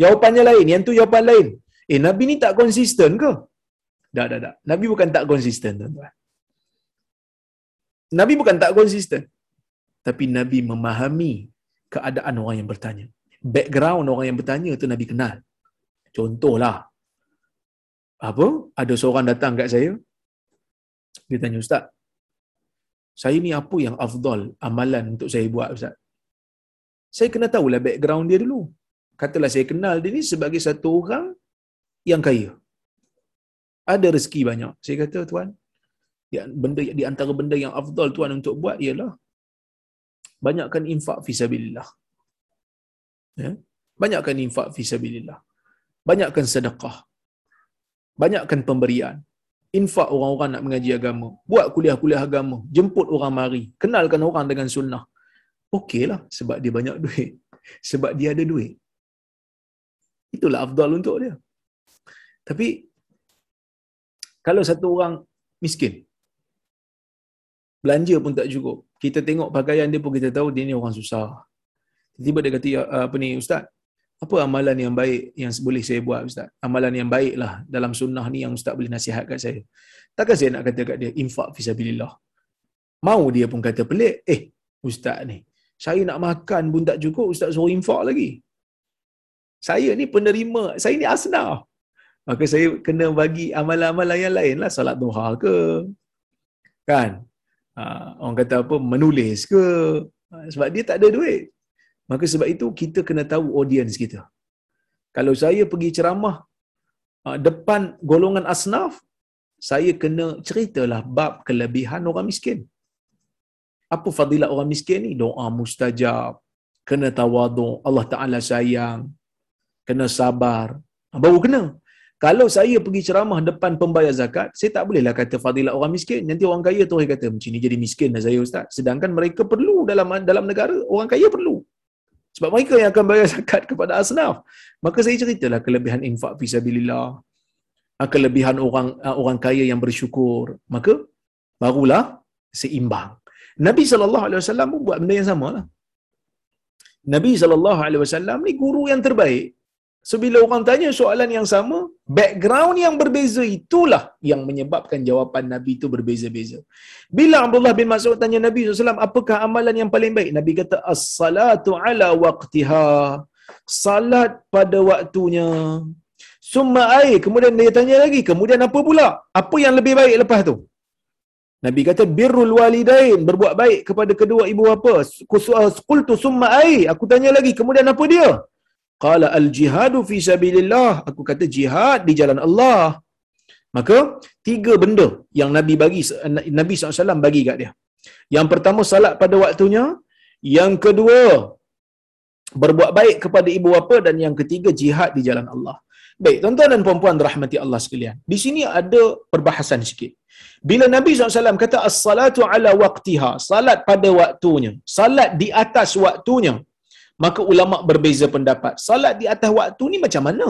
Jawapannya lain. Yang tu jawapan lain. Eh, Nabi ni tak konsisten ke? Tak, tak, tak. Nabi bukan tak konsisten, tuan-tuan. Nabi bukan tak konsisten. Tapi Nabi memahami keadaan orang yang bertanya. Background orang yang bertanya tu Nabi kenal. Contohlah. Apa? Ada seorang datang kat saya. Dia tanya, Ustaz, saya ni apa yang afdal amalan untuk saya buat, Ustaz? saya kena tahulah background dia dulu. Katalah saya kenal dia ni sebagai satu orang yang kaya. Ada rezeki banyak. Saya kata, tuan, ya, benda di antara benda yang afdal tuan untuk buat ialah banyakkan infak fisabilillah. Ya? Banyakkan infak fisabilillah. Banyakkan sedekah. Banyakkan pemberian. Infak orang-orang nak mengaji agama, buat kuliah-kuliah agama, jemput orang mari, kenalkan orang dengan sunnah. Okeylah sebab dia banyak duit. Sebab dia ada duit. Itulah afdal untuk dia. Tapi kalau satu orang miskin, belanja pun tak cukup. Kita tengok pakaian dia pun kita tahu dia ni orang susah. Tiba-tiba dia kata, ya, apa ni Ustaz, apa amalan yang baik yang boleh saya buat Ustaz? Amalan yang baik lah dalam sunnah ni yang Ustaz boleh nasihat kat saya. Takkan saya nak kata kat dia, infak fisabilillah. Mau dia pun kata pelik, eh Ustaz ni, saya nak makan pun tak cukup, Ustaz suruh infak lagi. Saya ni penerima, saya ni asnaf. Maka saya kena bagi amalan-amalan yang lain lah, salat duha ke, kan? Ha, orang kata apa, menulis ke, ha, sebab dia tak ada duit. Maka sebab itu kita kena tahu audience kita. Kalau saya pergi ceramah ha, depan golongan asnaf, saya kena ceritalah bab kelebihan orang miskin. Apa fadilat orang miskin ni? Doa mustajab, kena tawaduk, Allah Ta'ala sayang, kena sabar. Ha, baru kena. Kalau saya pergi ceramah depan pembayar zakat, saya tak bolehlah kata fadilat orang miskin. Nanti orang kaya tu orang kata, macam ni jadi miskin lah saya Ustaz. Sedangkan mereka perlu dalam dalam negara, orang kaya perlu. Sebab mereka yang akan bayar zakat kepada asnaf. Maka saya ceritalah kelebihan infak fisabilillah. Ah, kelebihan orang ah, orang kaya yang bersyukur. Maka barulah seimbang. Nabi SAW pun buat benda yang sama lah. Nabi SAW ni guru yang terbaik. So bila orang tanya soalan yang sama, background yang berbeza itulah yang menyebabkan jawapan Nabi itu berbeza-beza. Bila Abdullah bin Mas'ud tanya Nabi SAW, apakah amalan yang paling baik? Nabi kata, As-salatu ala waqtiha. Salat pada waktunya. Summa air. Kemudian dia tanya lagi, kemudian apa pula? Apa yang lebih baik lepas tu? Nabi kata birrul walidain berbuat baik kepada kedua ibu bapa. Qultu summa ai. Aku tanya lagi, kemudian apa dia? Qala al jihadu fi sabilillah. Aku kata jihad di jalan Allah. Maka tiga benda yang Nabi bagi Nabi SAW bagi kat dia. Yang pertama salat pada waktunya, yang kedua berbuat baik kepada ibu bapa dan yang ketiga jihad di jalan Allah. Baik, tuan-tuan dan puan-puan rahmati Allah sekalian. Di sini ada perbahasan sikit. Bila Nabi SAW kata as-salatu ala waqtiha, salat pada waktunya, salat di atas waktunya, maka ulama berbeza pendapat. Salat di atas waktu ni macam mana?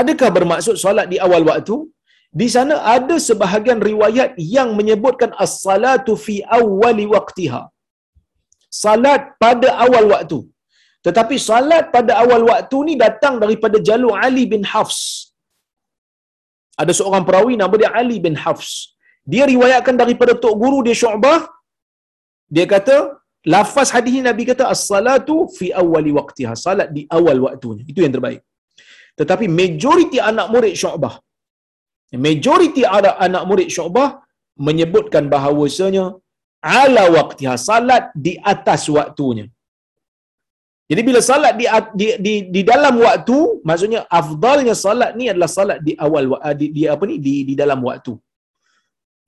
Adakah bermaksud salat di awal waktu? Di sana ada sebahagian riwayat yang menyebutkan as-salatu fi awwali waqtiha. Salat pada awal waktu. Tetapi salat pada awal waktu ni datang daripada jalur Ali bin Hafs. Ada seorang perawi nama dia Ali bin Hafs. Dia riwayatkan daripada tok guru dia Syu'bah. Dia kata, lafaz hadis ini Nabi kata as-salatu fi awwali waqtiha. Salat di awal waktunya. Itu yang terbaik. Tetapi majoriti anak murid Syu'bah. Majoriti anak murid Syu'bah menyebutkan bahawasanya ala waqtiha. Salat di atas waktunya. Jadi bila salat di, di di di dalam waktu, maksudnya afdalnya salat ni adalah salat di awal di, di apa ni di di dalam waktu.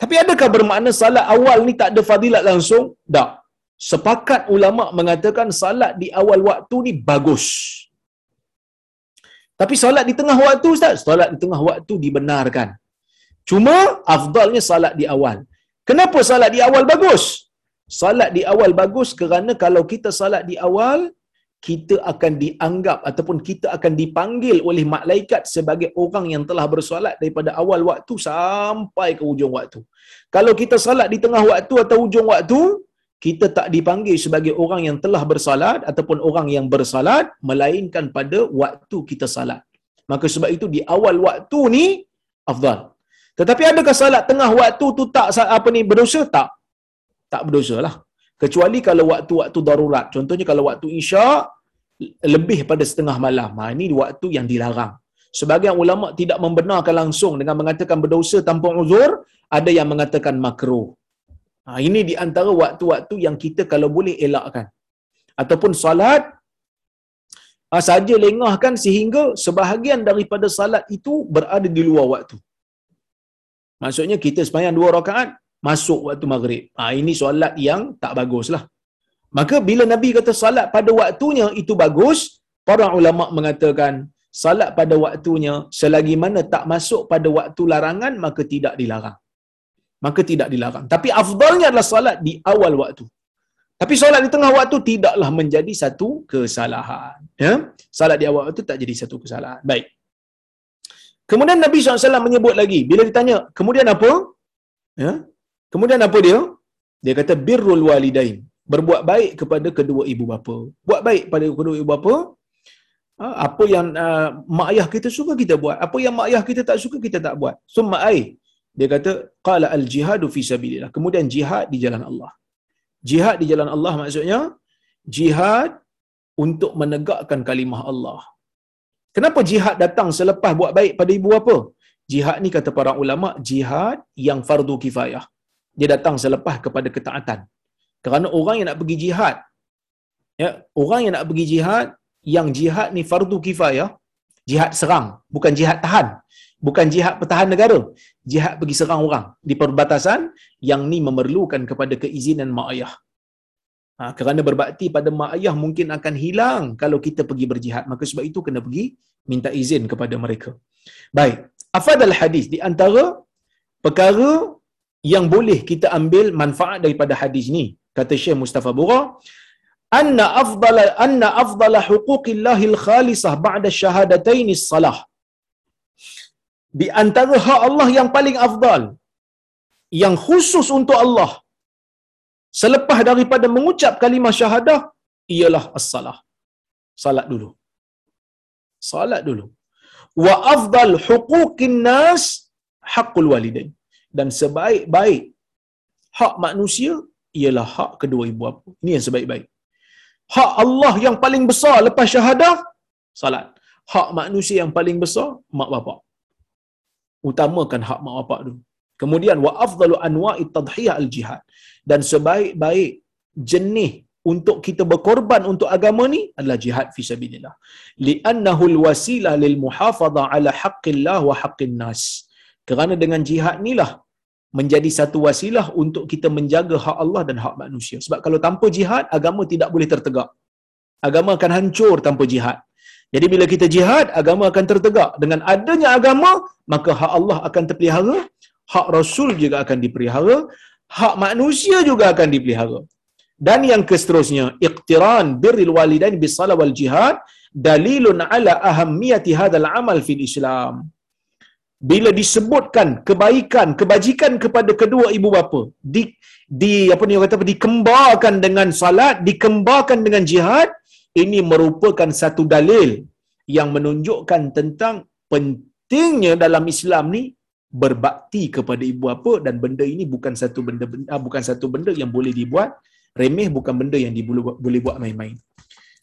Tapi adakah bermakna salat awal ni tak ada fadilat langsung? Tak. Sepakat ulama mengatakan salat di awal waktu ni bagus. Tapi salat di tengah waktu Ustaz, salat di tengah waktu dibenarkan. Cuma afdalnya salat di awal. Kenapa salat di awal bagus? Salat di awal bagus kerana kalau kita salat di awal, kita akan dianggap ataupun kita akan dipanggil oleh malaikat sebagai orang yang telah bersolat daripada awal waktu sampai ke ujung waktu. Kalau kita salat di tengah waktu atau ujung waktu, kita tak dipanggil sebagai orang yang telah bersalat ataupun orang yang bersalat melainkan pada waktu kita salat. Maka sebab itu di awal waktu ni afdal. Tetapi adakah salat tengah waktu tu tak apa ni berdosa? Tak. Tak berdosa lah. Kecuali kalau waktu-waktu darurat. Contohnya kalau waktu isyak lebih pada setengah malam. Ha, ini waktu yang dilarang. Sebagian ulama tidak membenarkan langsung dengan mengatakan berdosa tanpa uzur, ada yang mengatakan makruh. Ha, ini di antara waktu-waktu yang kita kalau boleh elakkan. Ataupun salat ha, saja lengahkan sehingga sebahagian daripada salat itu berada di luar waktu. Maksudnya kita sembahyang dua rakaat, masuk waktu maghrib. Ha, ini solat yang tak baguslah. Maka bila Nabi kata salat pada waktunya itu bagus, para ulama mengatakan salat pada waktunya selagi mana tak masuk pada waktu larangan maka tidak dilarang. Maka tidak dilarang. Tapi afdalnya adalah salat di awal waktu. Tapi solat di tengah waktu tidaklah menjadi satu kesalahan. Ya? Salat di awal waktu tak jadi satu kesalahan. Baik. Kemudian Nabi SAW menyebut lagi. Bila ditanya, kemudian apa? Ya? Kemudian apa dia? Dia kata, birrul walidain. Berbuat baik kepada kedua ibu bapa. Buat baik pada kedua ibu bapa. Ha? Apa yang uh, mak ayah kita suka kita buat. Apa yang mak ayah kita tak suka kita tak buat. Summa ai. Dia kata, qala al-jihadu fi sabilillah. Kemudian jihad di jalan Allah. Jihad di jalan Allah maksudnya jihad untuk menegakkan kalimah Allah. Kenapa jihad datang selepas buat baik pada ibu apa? Jihad ni kata para ulama jihad yang fardu kifayah. Dia datang selepas kepada ketaatan. Kerana orang yang nak pergi jihad ya, orang yang nak pergi jihad yang jihad ni fardu kifayah, jihad serang, bukan jihad tahan. Bukan jihad pertahan negara. Jihad pergi serang orang di perbatasan yang ni memerlukan kepada keizinan mak ayah. Ha, kerana berbakti pada mak ayah mungkin akan hilang kalau kita pergi berjihad. Maka sebab itu kena pergi minta izin kepada mereka. Baik. Afadal hadis di antara perkara yang boleh kita ambil manfaat daripada hadis ni kata Syekh Mustafa Bura anna afdala anna afdala huquqillahil khalisah ba'da syahadatain salah di antara hak Allah yang paling afdal yang khusus untuk Allah selepas daripada mengucap kalimah syahadah ialah as-salah. Salat dulu. Salat dulu. Wa afdal huquqin nas haqqul walidain. Dan sebaik-baik hak manusia ialah hak kedua ibu bapa. Ini yang sebaik-baik. Hak Allah yang paling besar lepas syahadah salat. Hak manusia yang paling besar mak bapak utamakan hak mak bapak dulu. Kemudian wa afdalu anwa'i tadhiyah al-jihad. Dan sebaik-baik jenis untuk kita berkorban untuk agama ni adalah jihad fi sabilillah. Li'annahu al-wasilah lil muhafadha ala haqqillah wa haqqin nas. Kerana dengan jihad nilah menjadi satu wasilah untuk kita menjaga hak Allah dan hak manusia. Sebab kalau tanpa jihad, agama tidak boleh tertegak. Agama akan hancur tanpa jihad. Jadi bila kita jihad, agama akan tertegak. Dengan adanya agama, maka hak Allah akan terpelihara, hak Rasul juga akan dipelihara, hak manusia juga akan dipelihara. Dan yang keseterusnya, iqtiran birril walidain bisala wal jihad dalilun ala ahammiyati hadzal amal fil Islam. Bila disebutkan kebaikan, kebajikan kepada kedua ibu bapa, di di apa ni kata dikembarkan dengan salat, dikembarkan dengan jihad, ini merupakan satu dalil yang menunjukkan tentang pentingnya dalam Islam ni berbakti kepada ibu bapa dan benda ini bukan satu benda, ah, bukan satu benda yang boleh dibuat remeh bukan benda yang boleh boleh buat main-main.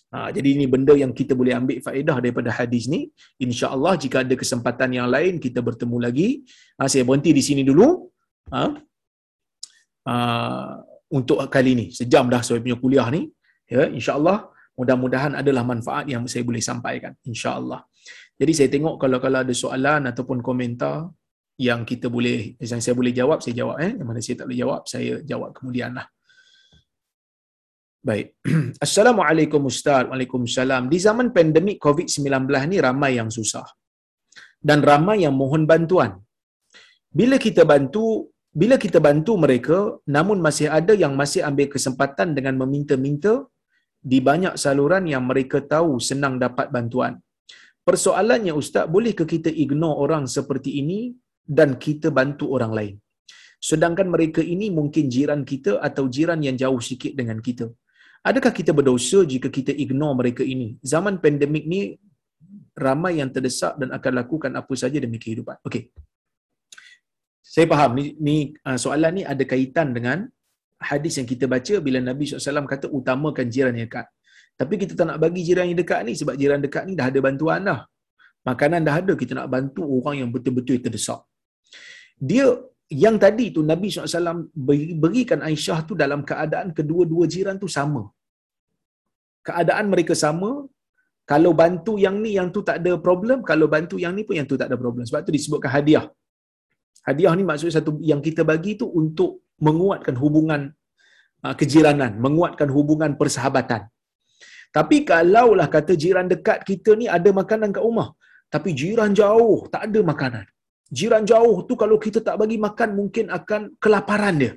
Ha, jadi ini benda yang kita boleh ambil faedah daripada hadis ni. Insya-Allah jika ada kesempatan yang lain kita bertemu lagi. Ha, saya berhenti di sini dulu. Ha, ha, untuk kali ini sejam dah saya punya kuliah ni. Ya, insya-Allah mudah-mudahan adalah manfaat yang saya boleh sampaikan insya-Allah. Jadi saya tengok kalau kalau ada soalan ataupun komentar yang kita boleh yang saya boleh jawab saya jawab eh yang mana saya tak boleh jawab saya jawab kemudianlah. Baik. Assalamualaikum Ustaz. Waalaikumsalam. Di zaman pandemik COVID-19 ni ramai yang susah. Dan ramai yang mohon bantuan. Bila kita bantu, bila kita bantu mereka, namun masih ada yang masih ambil kesempatan dengan meminta-minta di banyak saluran yang mereka tahu senang dapat bantuan. Persoalannya Ustaz, bolehkah kita ignore orang seperti ini dan kita bantu orang lain? Sedangkan mereka ini mungkin jiran kita atau jiran yang jauh sikit dengan kita. Adakah kita berdosa jika kita ignore mereka ini? Zaman pandemik ni ramai yang terdesak dan akan lakukan apa saja demi kehidupan. Okey. Saya faham ni, ni uh, soalan ni ada kaitan dengan hadis yang kita baca bila Nabi SAW kata utamakan jiran yang dekat. Tapi kita tak nak bagi jiran yang dekat ni sebab jiran dekat ni dah ada bantuan dah. Makanan dah ada, kita nak bantu orang yang betul-betul terdesak. Dia yang tadi tu Nabi SAW berikan Aisyah tu dalam keadaan kedua-dua jiran tu sama. Keadaan mereka sama, kalau bantu yang ni yang tu tak ada problem, kalau bantu yang ni pun yang tu tak ada problem. Sebab tu disebutkan hadiah. Hadiah ni maksud satu yang kita bagi tu untuk menguatkan hubungan uh, kejiranan, menguatkan hubungan persahabatan. Tapi kalaulah kata jiran dekat kita ni ada makanan kat rumah, tapi jiran jauh tak ada makanan. Jiran jauh tu kalau kita tak bagi makan mungkin akan kelaparan dia.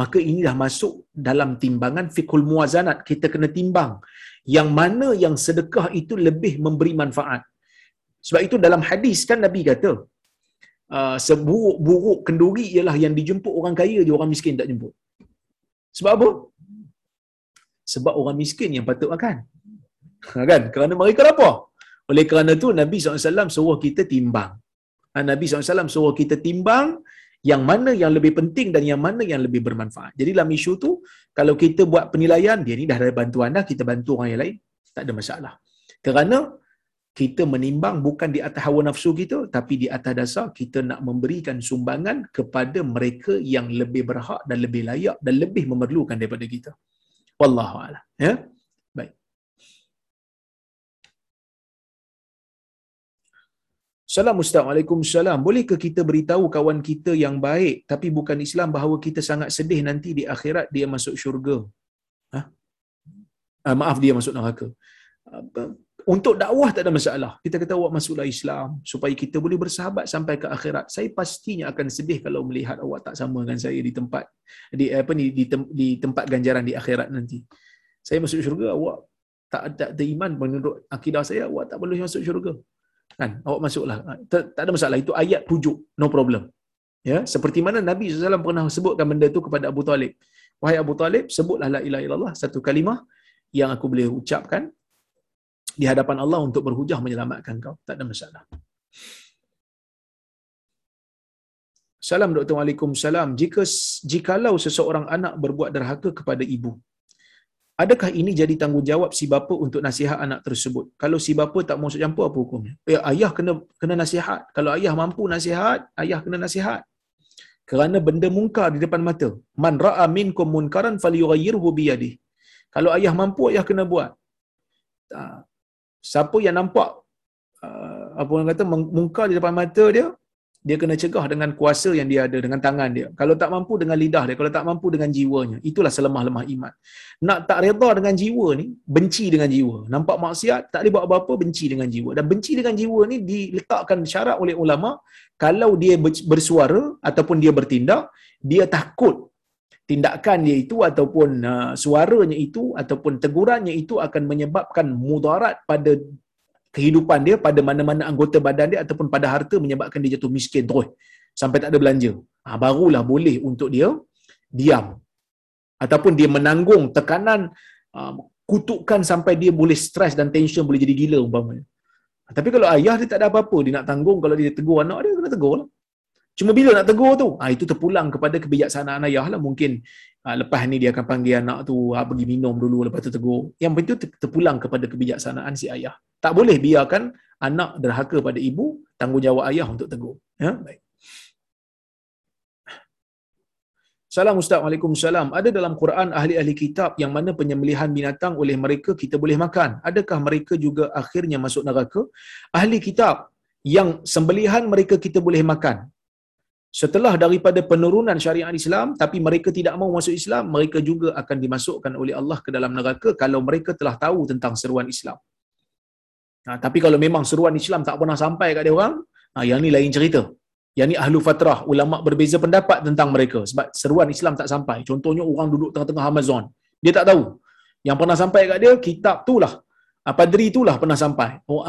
Maka ini dah masuk dalam timbangan fikul muazanat. Kita kena timbang. Yang mana yang sedekah itu lebih memberi manfaat. Sebab itu dalam hadis kan Nabi kata, uh, seburuk-buruk kenduri ialah yang dijemput orang kaya je orang miskin tak jemput. Sebab apa? Sebab orang miskin yang patut makan. Ha, kan? Kerana mereka lapar. Oleh kerana tu Nabi SAW suruh kita timbang. Ha, Nabi SAW suruh kita timbang yang mana yang lebih penting dan yang mana yang lebih bermanfaat. Jadi dalam isu tu, kalau kita buat penilaian, dia ni dah ada bantuan dah, kita bantu orang yang lain, tak ada masalah. Kerana kita menimbang bukan di atas hawa nafsu kita, tapi di atas dasar kita nak memberikan sumbangan kepada mereka yang lebih berhak dan lebih layak dan lebih memerlukan daripada kita. Wallahu a'lam. Ya. Baik. Salam Ustaz. Waalaikumsalam. Bolehkah kita beritahu kawan kita yang baik tapi bukan Islam bahawa kita sangat sedih nanti di akhirat dia masuk syurga? Ha? Ah, maaf dia masuk neraka. Untuk dakwah tak ada masalah. Kita kata awak masuklah Islam supaya kita boleh bersahabat sampai ke akhirat. Saya pastinya akan sedih kalau melihat awak tak sama dengan saya di tempat di apa ni di, tem, di tempat ganjaran di akhirat nanti. Saya masuk syurga awak tak ada iman menurut akidah saya awak tak boleh masuk syurga. Kan? Awak masuklah. Tak, tak ada masalah. Itu ayat pujuk. No problem. Ya, seperti mana Nabi SAW pernah sebutkan benda tu kepada Abu Talib. Wahai Abu Talib, sebutlah la ilaha illallah satu kalimah yang aku boleh ucapkan di hadapan Allah untuk berhujah menyelamatkan kau. Tak ada masalah. Salam Dr. Waalaikumsalam. Jika jikalau seseorang anak berbuat derhaka kepada ibu, adakah ini jadi tanggungjawab si bapa untuk nasihat anak tersebut? Kalau si bapa tak mau campur apa hukumnya? Ya, ayah kena kena nasihat. Kalau ayah mampu nasihat, ayah kena nasihat. Kerana benda mungkar di depan mata. Man ra'a minkum munkaran falyughayyirhu bi yadihi. Kalau ayah mampu, ayah kena buat siapa yang nampak uh, apa orang kata mungkar di depan mata dia dia kena cegah dengan kuasa yang dia ada dengan tangan dia. Kalau tak mampu dengan lidah dia kalau tak mampu dengan jiwanya itulah selemah-lemah iman. Nak tak redha dengan jiwa ni benci dengan jiwa. Nampak maksiat tak boleh buat apa-apa benci dengan jiwa. Dan benci dengan jiwa ni diletakkan syarat oleh ulama kalau dia bersuara ataupun dia bertindak dia takut tindakan dia itu ataupun uh, suaranya itu ataupun tegurannya itu akan menyebabkan mudarat pada kehidupan dia pada mana-mana anggota badan dia ataupun pada harta menyebabkan dia jatuh miskin terus sampai tak ada belanja. Ha, barulah boleh untuk dia diam. Ataupun dia menanggung tekanan uh, kutukan sampai dia boleh stres dan tension boleh jadi gila umpamanya. Tapi kalau ayah dia tak ada apa-apa, dia nak tanggung kalau dia tegur anak dia, kena tegur lah. Cuma bila nak tegur tu, ah itu terpulang kepada kebijaksanaan ayah lah. Mungkin ah, lepas ni dia akan panggil anak tu ah, pergi minum dulu lepas tu tegur. Yang itu terpulang kepada kebijaksanaan si ayah. Tak boleh biarkan anak derhaka pada ibu, tanggungjawab ayah untuk tegur. Ya, baik. Salam Ustaz, Waalaikumsalam. Ada dalam Quran ahli-ahli kitab yang mana penyembelihan binatang oleh mereka kita boleh makan. Adakah mereka juga akhirnya masuk neraka? Ahli kitab yang sembelihan mereka kita boleh makan setelah daripada penurunan syariat Islam tapi mereka tidak mau masuk Islam mereka juga akan dimasukkan oleh Allah ke dalam neraka kalau mereka telah tahu tentang seruan Islam. Ha, tapi kalau memang seruan Islam tak pernah sampai kat dia orang ha, yang ni lain cerita. Yang ni ahlu fatrah ulama berbeza pendapat tentang mereka. Sebab seruan Islam tak sampai. Contohnya orang duduk tengah-tengah Amazon. Dia tak tahu. Yang pernah sampai kat dia kitab tu lah. Ha, padri tu lah pernah sampai. Oh,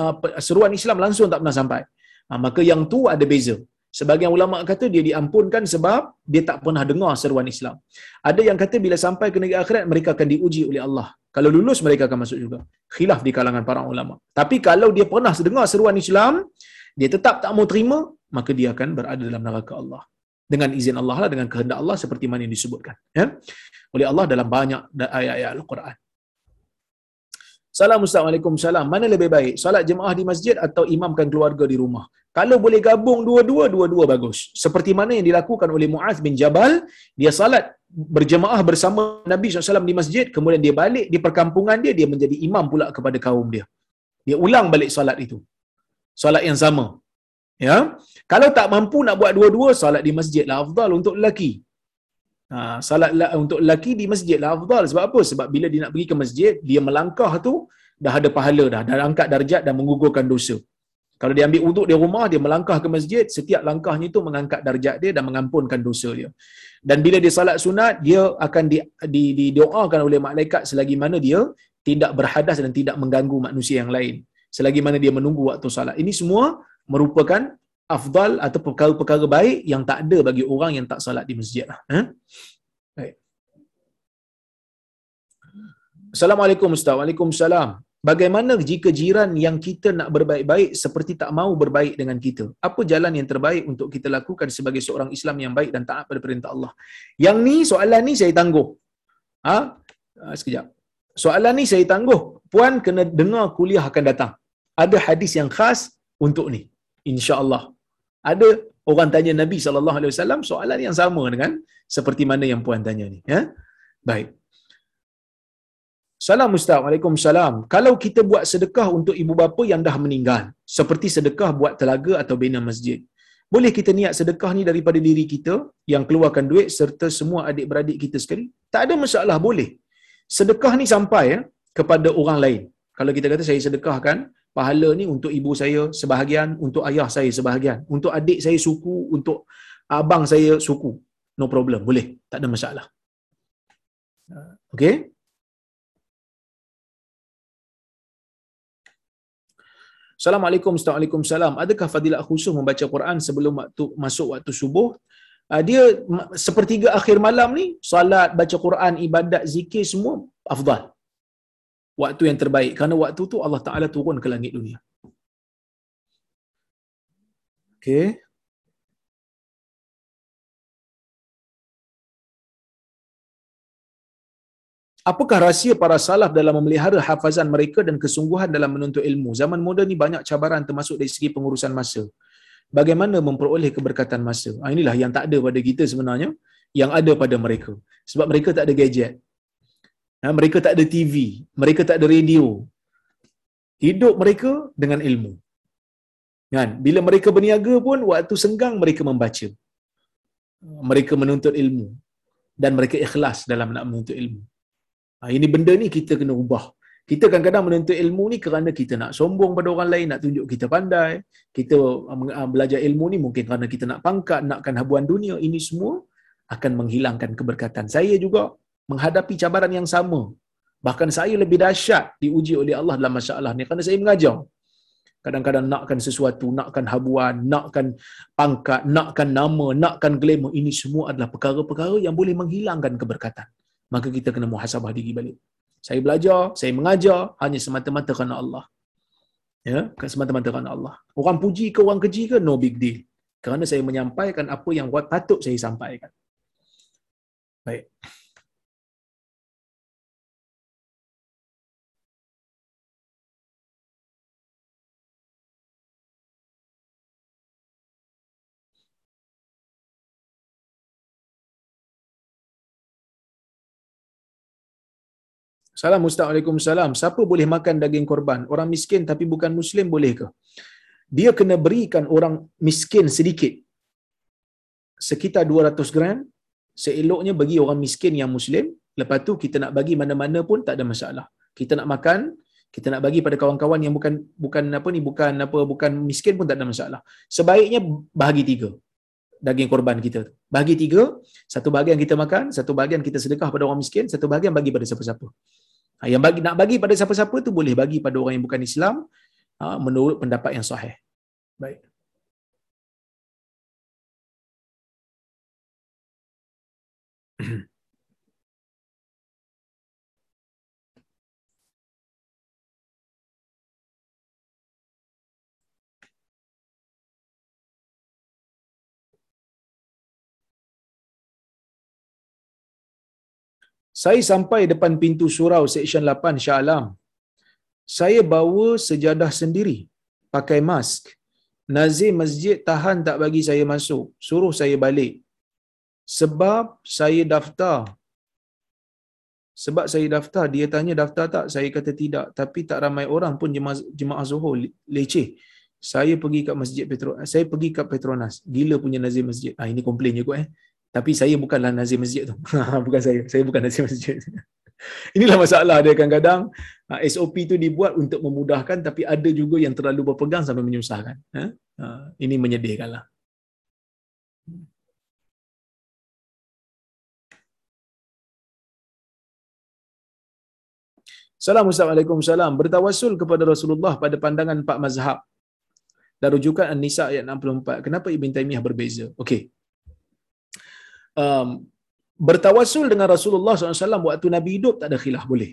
seruan Islam langsung tak pernah sampai. Maka yang tu ada beza Sebagian ulama kata dia diampunkan sebab dia tak pernah dengar seruan Islam. Ada yang kata bila sampai ke negeri akhirat mereka akan diuji oleh Allah. Kalau lulus mereka akan masuk juga. Khilaf di kalangan para ulama. Tapi kalau dia pernah dengar seruan Islam, dia tetap tak mau terima, maka dia akan berada dalam neraka Allah. Dengan izin Allah lah, dengan kehendak Allah seperti mana yang disebutkan. Ya? Oleh Allah dalam banyak ayat-ayat Al-Quran. Salam. Mana lebih baik? Salat jemaah di masjid atau imamkan keluarga di rumah? Kalau boleh gabung dua-dua, dua-dua bagus. Seperti mana yang dilakukan oleh Muaz bin Jabal, dia salat berjemaah bersama Nabi SAW di masjid, kemudian dia balik di perkampungan dia, dia menjadi imam pula kepada kaum dia. Dia ulang balik salat itu. Salat yang sama. Ya, Kalau tak mampu nak buat dua-dua, salat di masjid lah afdal untuk lelaki. Ha, salat untuk lelaki di masjid lah afdal. Sebab apa? Sebab bila dia nak pergi ke masjid, dia melangkah tu dah ada pahala dah. Dah angkat darjat dan menggugurkan dosa. Kalau dia ambil wuduk di rumah, dia melangkah ke masjid, setiap langkahnya itu mengangkat darjat dia dan mengampunkan dosa dia. Dan bila dia salat sunat, dia akan di, di, didoakan oleh malaikat selagi mana dia tidak berhadas dan tidak mengganggu manusia yang lain. Selagi mana dia menunggu waktu salat. Ini semua merupakan afdal atau perkara-perkara baik yang tak ada bagi orang yang tak salat di masjid. Ha? Baik. Assalamualaikum Ustaz. Waalaikumsalam. Bagaimana jika jiran yang kita nak berbaik-baik seperti tak mau berbaik dengan kita? Apa jalan yang terbaik untuk kita lakukan sebagai seorang Islam yang baik dan taat pada perintah Allah? Yang ni, soalan ni saya tangguh. Ha? ha sekejap. Soalan ni saya tangguh. Puan kena dengar kuliah akan datang. Ada hadis yang khas untuk ni. InsyaAllah. Ada orang tanya Nabi SAW soalan yang sama dengan seperti mana yang puan tanya ni. Ya? Baik. Salam Ustaz. Waalaikumsalam. Kalau kita buat sedekah untuk ibu bapa yang dah meninggal, seperti sedekah buat telaga atau bina masjid, boleh kita niat sedekah ni daripada diri kita yang keluarkan duit serta semua adik-beradik kita sekali? Tak ada masalah, boleh. Sedekah ni sampai ya, kepada orang lain. Kalau kita kata saya sedekahkan, pahala ni untuk ibu saya sebahagian, untuk ayah saya sebahagian, untuk adik saya suku, untuk abang saya suku. No problem, boleh. Tak ada masalah. Okay? Assalamualaikum Assalamualaikum Adakah fadilat khusus membaca Quran sebelum waktu masuk waktu subuh? Uh, dia sepertiga akhir malam ni, salat, baca Quran, ibadat, zikir semua afdal. Waktu yang terbaik. Kerana waktu tu Allah Ta'ala turun ke langit dunia. Okay. Apakah rahsia para salaf dalam memelihara hafazan mereka dan kesungguhan dalam menuntut ilmu? Zaman moden ni banyak cabaran termasuk dari segi pengurusan masa. Bagaimana memperoleh keberkatan masa? Ha, inilah yang tak ada pada kita sebenarnya, yang ada pada mereka. Sebab mereka tak ada gadget. Ha, mereka tak ada TV. Mereka tak ada radio. Hidup mereka dengan ilmu. Kan? Bila mereka berniaga pun, waktu senggang mereka membaca. Mereka menuntut ilmu. Dan mereka ikhlas dalam nak menuntut ilmu. Ha, ini benda ni kita kena ubah. Kita kadang-kadang menuntut ilmu ni kerana kita nak sombong pada orang lain, nak tunjuk kita pandai. Kita uh, belajar ilmu ni mungkin kerana kita nak pangkat, nakkan habuan dunia. Ini semua akan menghilangkan keberkatan. Saya juga menghadapi cabaran yang sama. Bahkan saya lebih dahsyat diuji oleh Allah dalam masalah ni kerana saya mengajar. Kadang-kadang nakkan sesuatu, nakkan habuan, nakkan pangkat, nakkan nama, nakkan glamour. Ini semua adalah perkara-perkara yang boleh menghilangkan keberkatan maka kita kena muhasabah diri balik. Saya belajar, saya mengajar hanya semata-mata kerana Allah. Ya, semata-mata kerana Allah. Orang puji ke orang keji ke no big deal. Kerana saya menyampaikan apa yang patut saya sampaikan. Baik. Salam Ustaz salam. Siapa boleh makan daging korban? Orang miskin tapi bukan muslim boleh ke? Dia kena berikan orang miskin sedikit. Sekitar 200 gram. Seeloknya bagi orang miskin yang muslim. Lepas tu kita nak bagi mana-mana pun tak ada masalah. Kita nak makan, kita nak bagi pada kawan-kawan yang bukan bukan apa ni bukan apa bukan miskin pun tak ada masalah. Sebaiknya bahagi tiga daging korban kita. Bahagi tiga, satu bahagian kita makan, satu bahagian kita sedekah pada orang miskin, satu bahagian bagi pada siapa-siapa. Ha, yang bagi nak bagi pada siapa-siapa tu boleh bagi pada orang yang bukan Islam ha, menurut pendapat yang sahih. Baik. Saya sampai depan pintu surau seksyen 8 Shah Alam. Saya bawa sejadah sendiri, pakai mask. Nazir masjid tahan tak bagi saya masuk, suruh saya balik. Sebab saya daftar. Sebab saya daftar, dia tanya daftar tak? Saya kata tidak. Tapi tak ramai orang pun jemaah, jemaah Zuhur leceh. Saya pergi kat masjid Petronas. Saya pergi kat Petronas. Gila punya nazir masjid. Ah ini komplain je kot eh. Tapi saya bukanlah nazir masjid tu. bukan saya. Saya bukan nazir masjid. Inilah masalah dia kadang-kadang Ha, SOP tu dibuat untuk memudahkan tapi ada juga yang terlalu berpegang sampai menyusahkan. Ha? Ha, ini menyedihkanlah. Assalamualaikum salam. Bertawasul kepada Rasulullah pada pandangan empat mazhab. Dan rujukan An-Nisa ayat 64. Kenapa Ibn Taymiyah berbeza? Okey. Um, bertawasul dengan Rasulullah SAW waktu Nabi hidup tak ada khilaf boleh.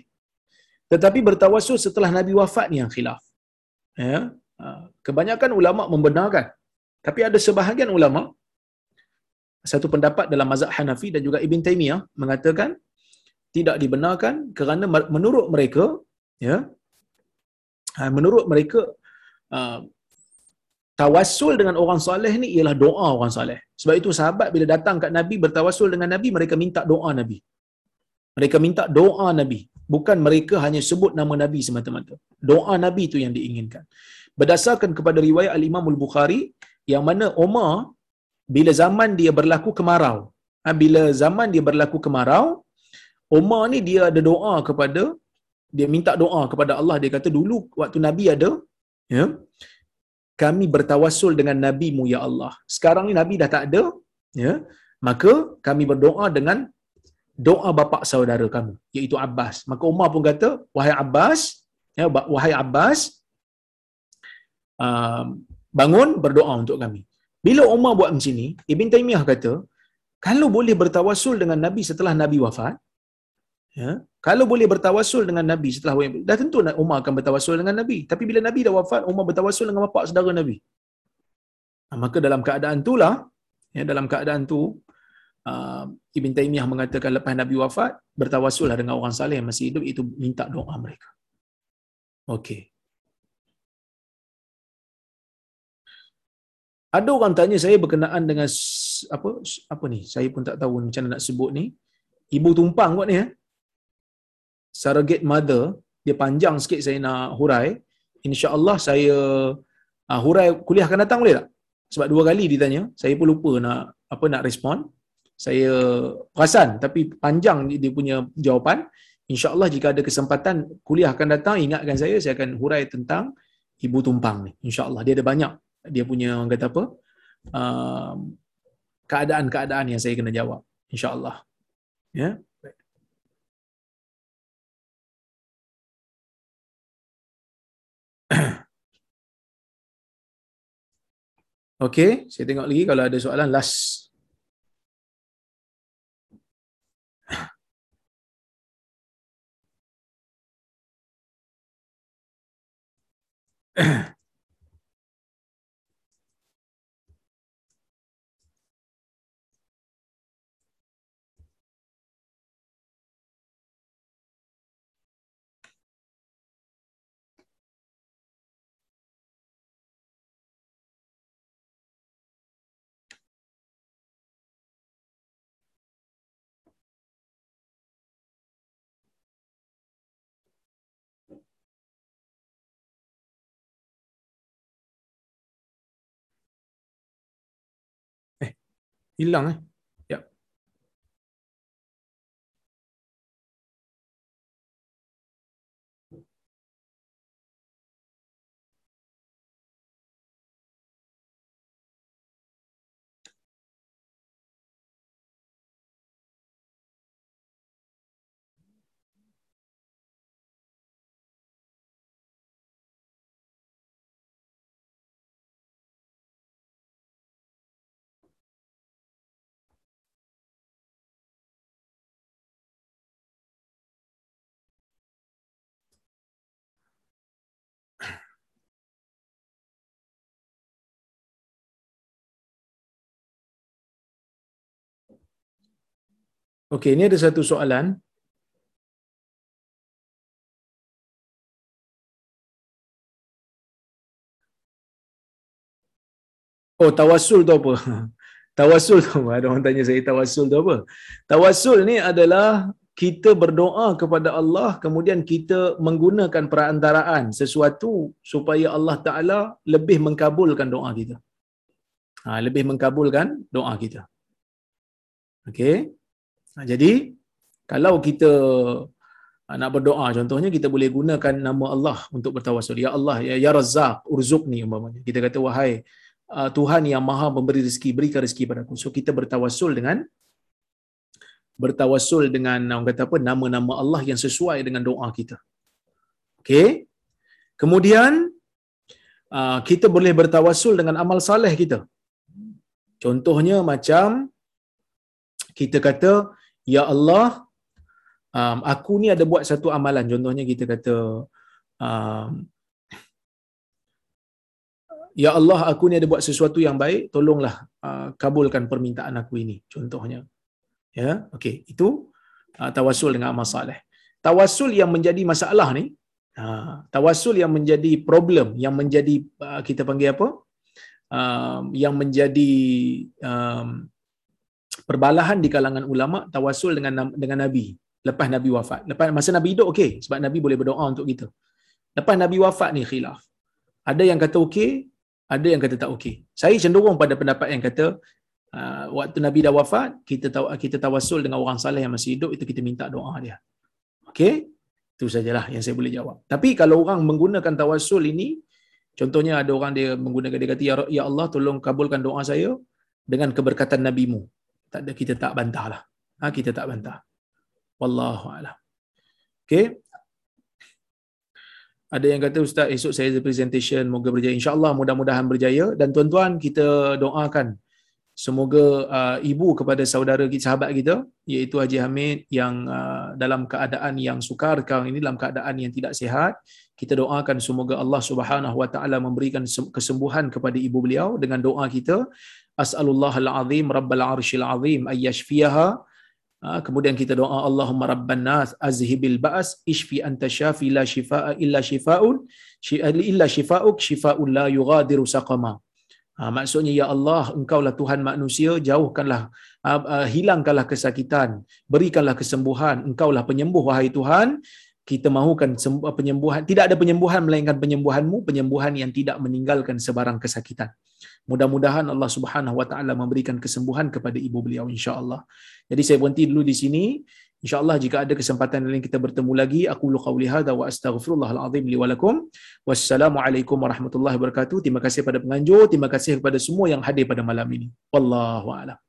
Tetapi bertawasul setelah Nabi wafat ni yang khilaf. Ya? Ha, kebanyakan ulama membenarkan. Tapi ada sebahagian ulama satu pendapat dalam mazhab Hanafi dan juga Ibn Taymiyah mengatakan tidak dibenarkan kerana menurut mereka ya ha, menurut mereka tawassul dengan orang soleh ni ialah doa orang soleh. Sebab itu sahabat bila datang kat Nabi bertawassul dengan Nabi mereka minta doa Nabi. Mereka minta doa Nabi. Bukan mereka hanya sebut nama Nabi semata-mata. Doa Nabi itu yang diinginkan. Berdasarkan kepada riwayat Al-Imam Al-Bukhari, yang mana Umar, bila zaman dia berlaku kemarau, ha, bila zaman dia berlaku kemarau, Umar ni dia ada doa kepada, dia minta doa kepada Allah. Dia kata dulu waktu Nabi ada, ya, kami bertawassul dengan Nabi-Mu, Ya Allah. Sekarang ni Nabi dah tak ada, ya, maka kami berdoa dengan doa bapa saudara kamu iaitu Abbas. Maka Umar pun kata, wahai Abbas, ya, wahai Abbas, uh, bangun berdoa untuk kami. Bila Umar buat macam ni, Ibn Taymiyah kata, kalau boleh bertawasul dengan Nabi setelah Nabi wafat, ya, kalau boleh bertawasul dengan Nabi setelah dah tentu Umar akan bertawasul dengan Nabi. Tapi bila Nabi dah wafat, Umar bertawasul dengan bapa saudara Nabi. Ha, maka dalam keadaan itulah, ya, dalam keadaan tu, uh, Ibn Taymiyah mengatakan lepas Nabi wafat, bertawasullah dengan orang saleh yang masih hidup, itu minta doa mereka. Okey. Ada orang tanya saya berkenaan dengan apa apa ni? Saya pun tak tahu macam mana nak sebut ni. Ibu tumpang kot ni eh. Surrogate mother, dia panjang sikit saya nak hurai. Insya-Allah saya uh, hurai kuliah akan datang boleh tak? Sebab dua kali ditanya, saya pun lupa nak apa nak respon. Saya perasan tapi panjang dia punya jawapan. Insyaallah jika ada kesempatan kuliah akan datang ingatkan saya saya akan hurai tentang ibu tumpang ni. Insyaallah dia ada banyak dia punya orang kata apa uh, keadaan-keadaan yang saya kena jawab. Insyaallah. Ya Okey, saya tengok lagi kalau ada soalan last hilang eh. Okey, ini ada satu soalan. Oh, tawasul tu apa? Tawasul tu ada orang tanya saya tawasul tu apa? Tawasul ni adalah kita berdoa kepada Allah kemudian kita menggunakan perantaraan sesuatu supaya Allah Taala lebih mengkabulkan doa kita. Ha, lebih mengkabulkan doa kita. Okey. Jadi kalau kita Ah, nak berdoa contohnya kita boleh gunakan nama Allah untuk bertawasul ya Allah ya, ya Razzaq urzuqni umpamanya. Kita kata wahai uh, Tuhan yang Maha memberi rezeki berikan rezeki padaku. So kita bertawasul dengan bertawasul dengan orang kata apa nama-nama Allah yang sesuai dengan doa kita. Okey? Kemudian uh, kita boleh bertawasul dengan amal saleh kita. Contohnya macam kita kata ya Allah um, aku ni ada buat satu amalan. Contohnya kita kata um, ya Allah aku ni ada buat sesuatu yang baik tolonglah uh, kabulkan permintaan aku ini. Contohnya. Ya okey. Itu uh, tawasul dengan amal soleh tawasul yang menjadi masalah ni uh, tawasul yang menjadi problem yang menjadi uh, kita panggil apa? Um, yang menjadi um, perbalahan di kalangan ulama tawasul dengan dengan nabi lepas Nabi wafat. Lepas masa Nabi hidup okey sebab Nabi boleh berdoa untuk kita. Lepas Nabi wafat ni khilaf. Ada yang kata okey, ada yang kata tak okey. Saya cenderung pada pendapat yang kata uh, waktu Nabi dah wafat, kita tahu kita tawasul dengan orang saleh yang masih hidup itu kita minta doa dia. Okey? Itu sajalah yang saya boleh jawab. Tapi kalau orang menggunakan tawasul ini, contohnya ada orang dia menggunakan dia kata ya, ya Allah tolong kabulkan doa saya dengan keberkatan nabimu. Tak ada kita tak bantahlah. Ha, kita tak bantah. Wallahu a'lam. Okay. Ada yang kata Ustaz esok saya ada presentation moga berjaya. InsyaAllah mudah-mudahan berjaya. Dan tuan-tuan kita doakan semoga uh, ibu kepada saudara kita, sahabat kita iaitu Haji Hamid yang uh, dalam keadaan yang sukar sekarang ini dalam keadaan yang tidak sihat. Kita doakan semoga Allah Subhanahu Wa Taala memberikan kesembuhan kepada ibu beliau dengan doa kita. As'alullahal azim rabbal arsyil azim ayyashfiyaha. Ha, kemudian kita doa Allahumma rabban nas azhibil ba's ishfi anta syafi la shifaa illa shifaun illa shifauk shifaun la yughadiru saqama. Ha, maksudnya ya Allah engkaulah Tuhan manusia jauhkanlah uh, uh, hilangkanlah kesakitan berikanlah kesembuhan. Engkaulah penyembuh wahai Tuhan. Kita mahukan penyembuhan. Tidak ada penyembuhan melainkan penyembuhanmu penyembuhan yang tidak meninggalkan sebarang kesakitan mudah-mudahan Allah Subhanahu wa taala memberikan kesembuhan kepada ibu beliau insya-Allah. Jadi saya berhenti dulu di sini. insya-Allah jika ada kesempatan lain kita bertemu lagi. Aku lu qauli hadza wa astaghfirullahal azim li wa lakum. Wassalamualaikum warahmatullahi wabarakatuh. Terima kasih kepada penganjur. Terima kasih kepada semua yang hadir pada malam ini. Wallahu a'lam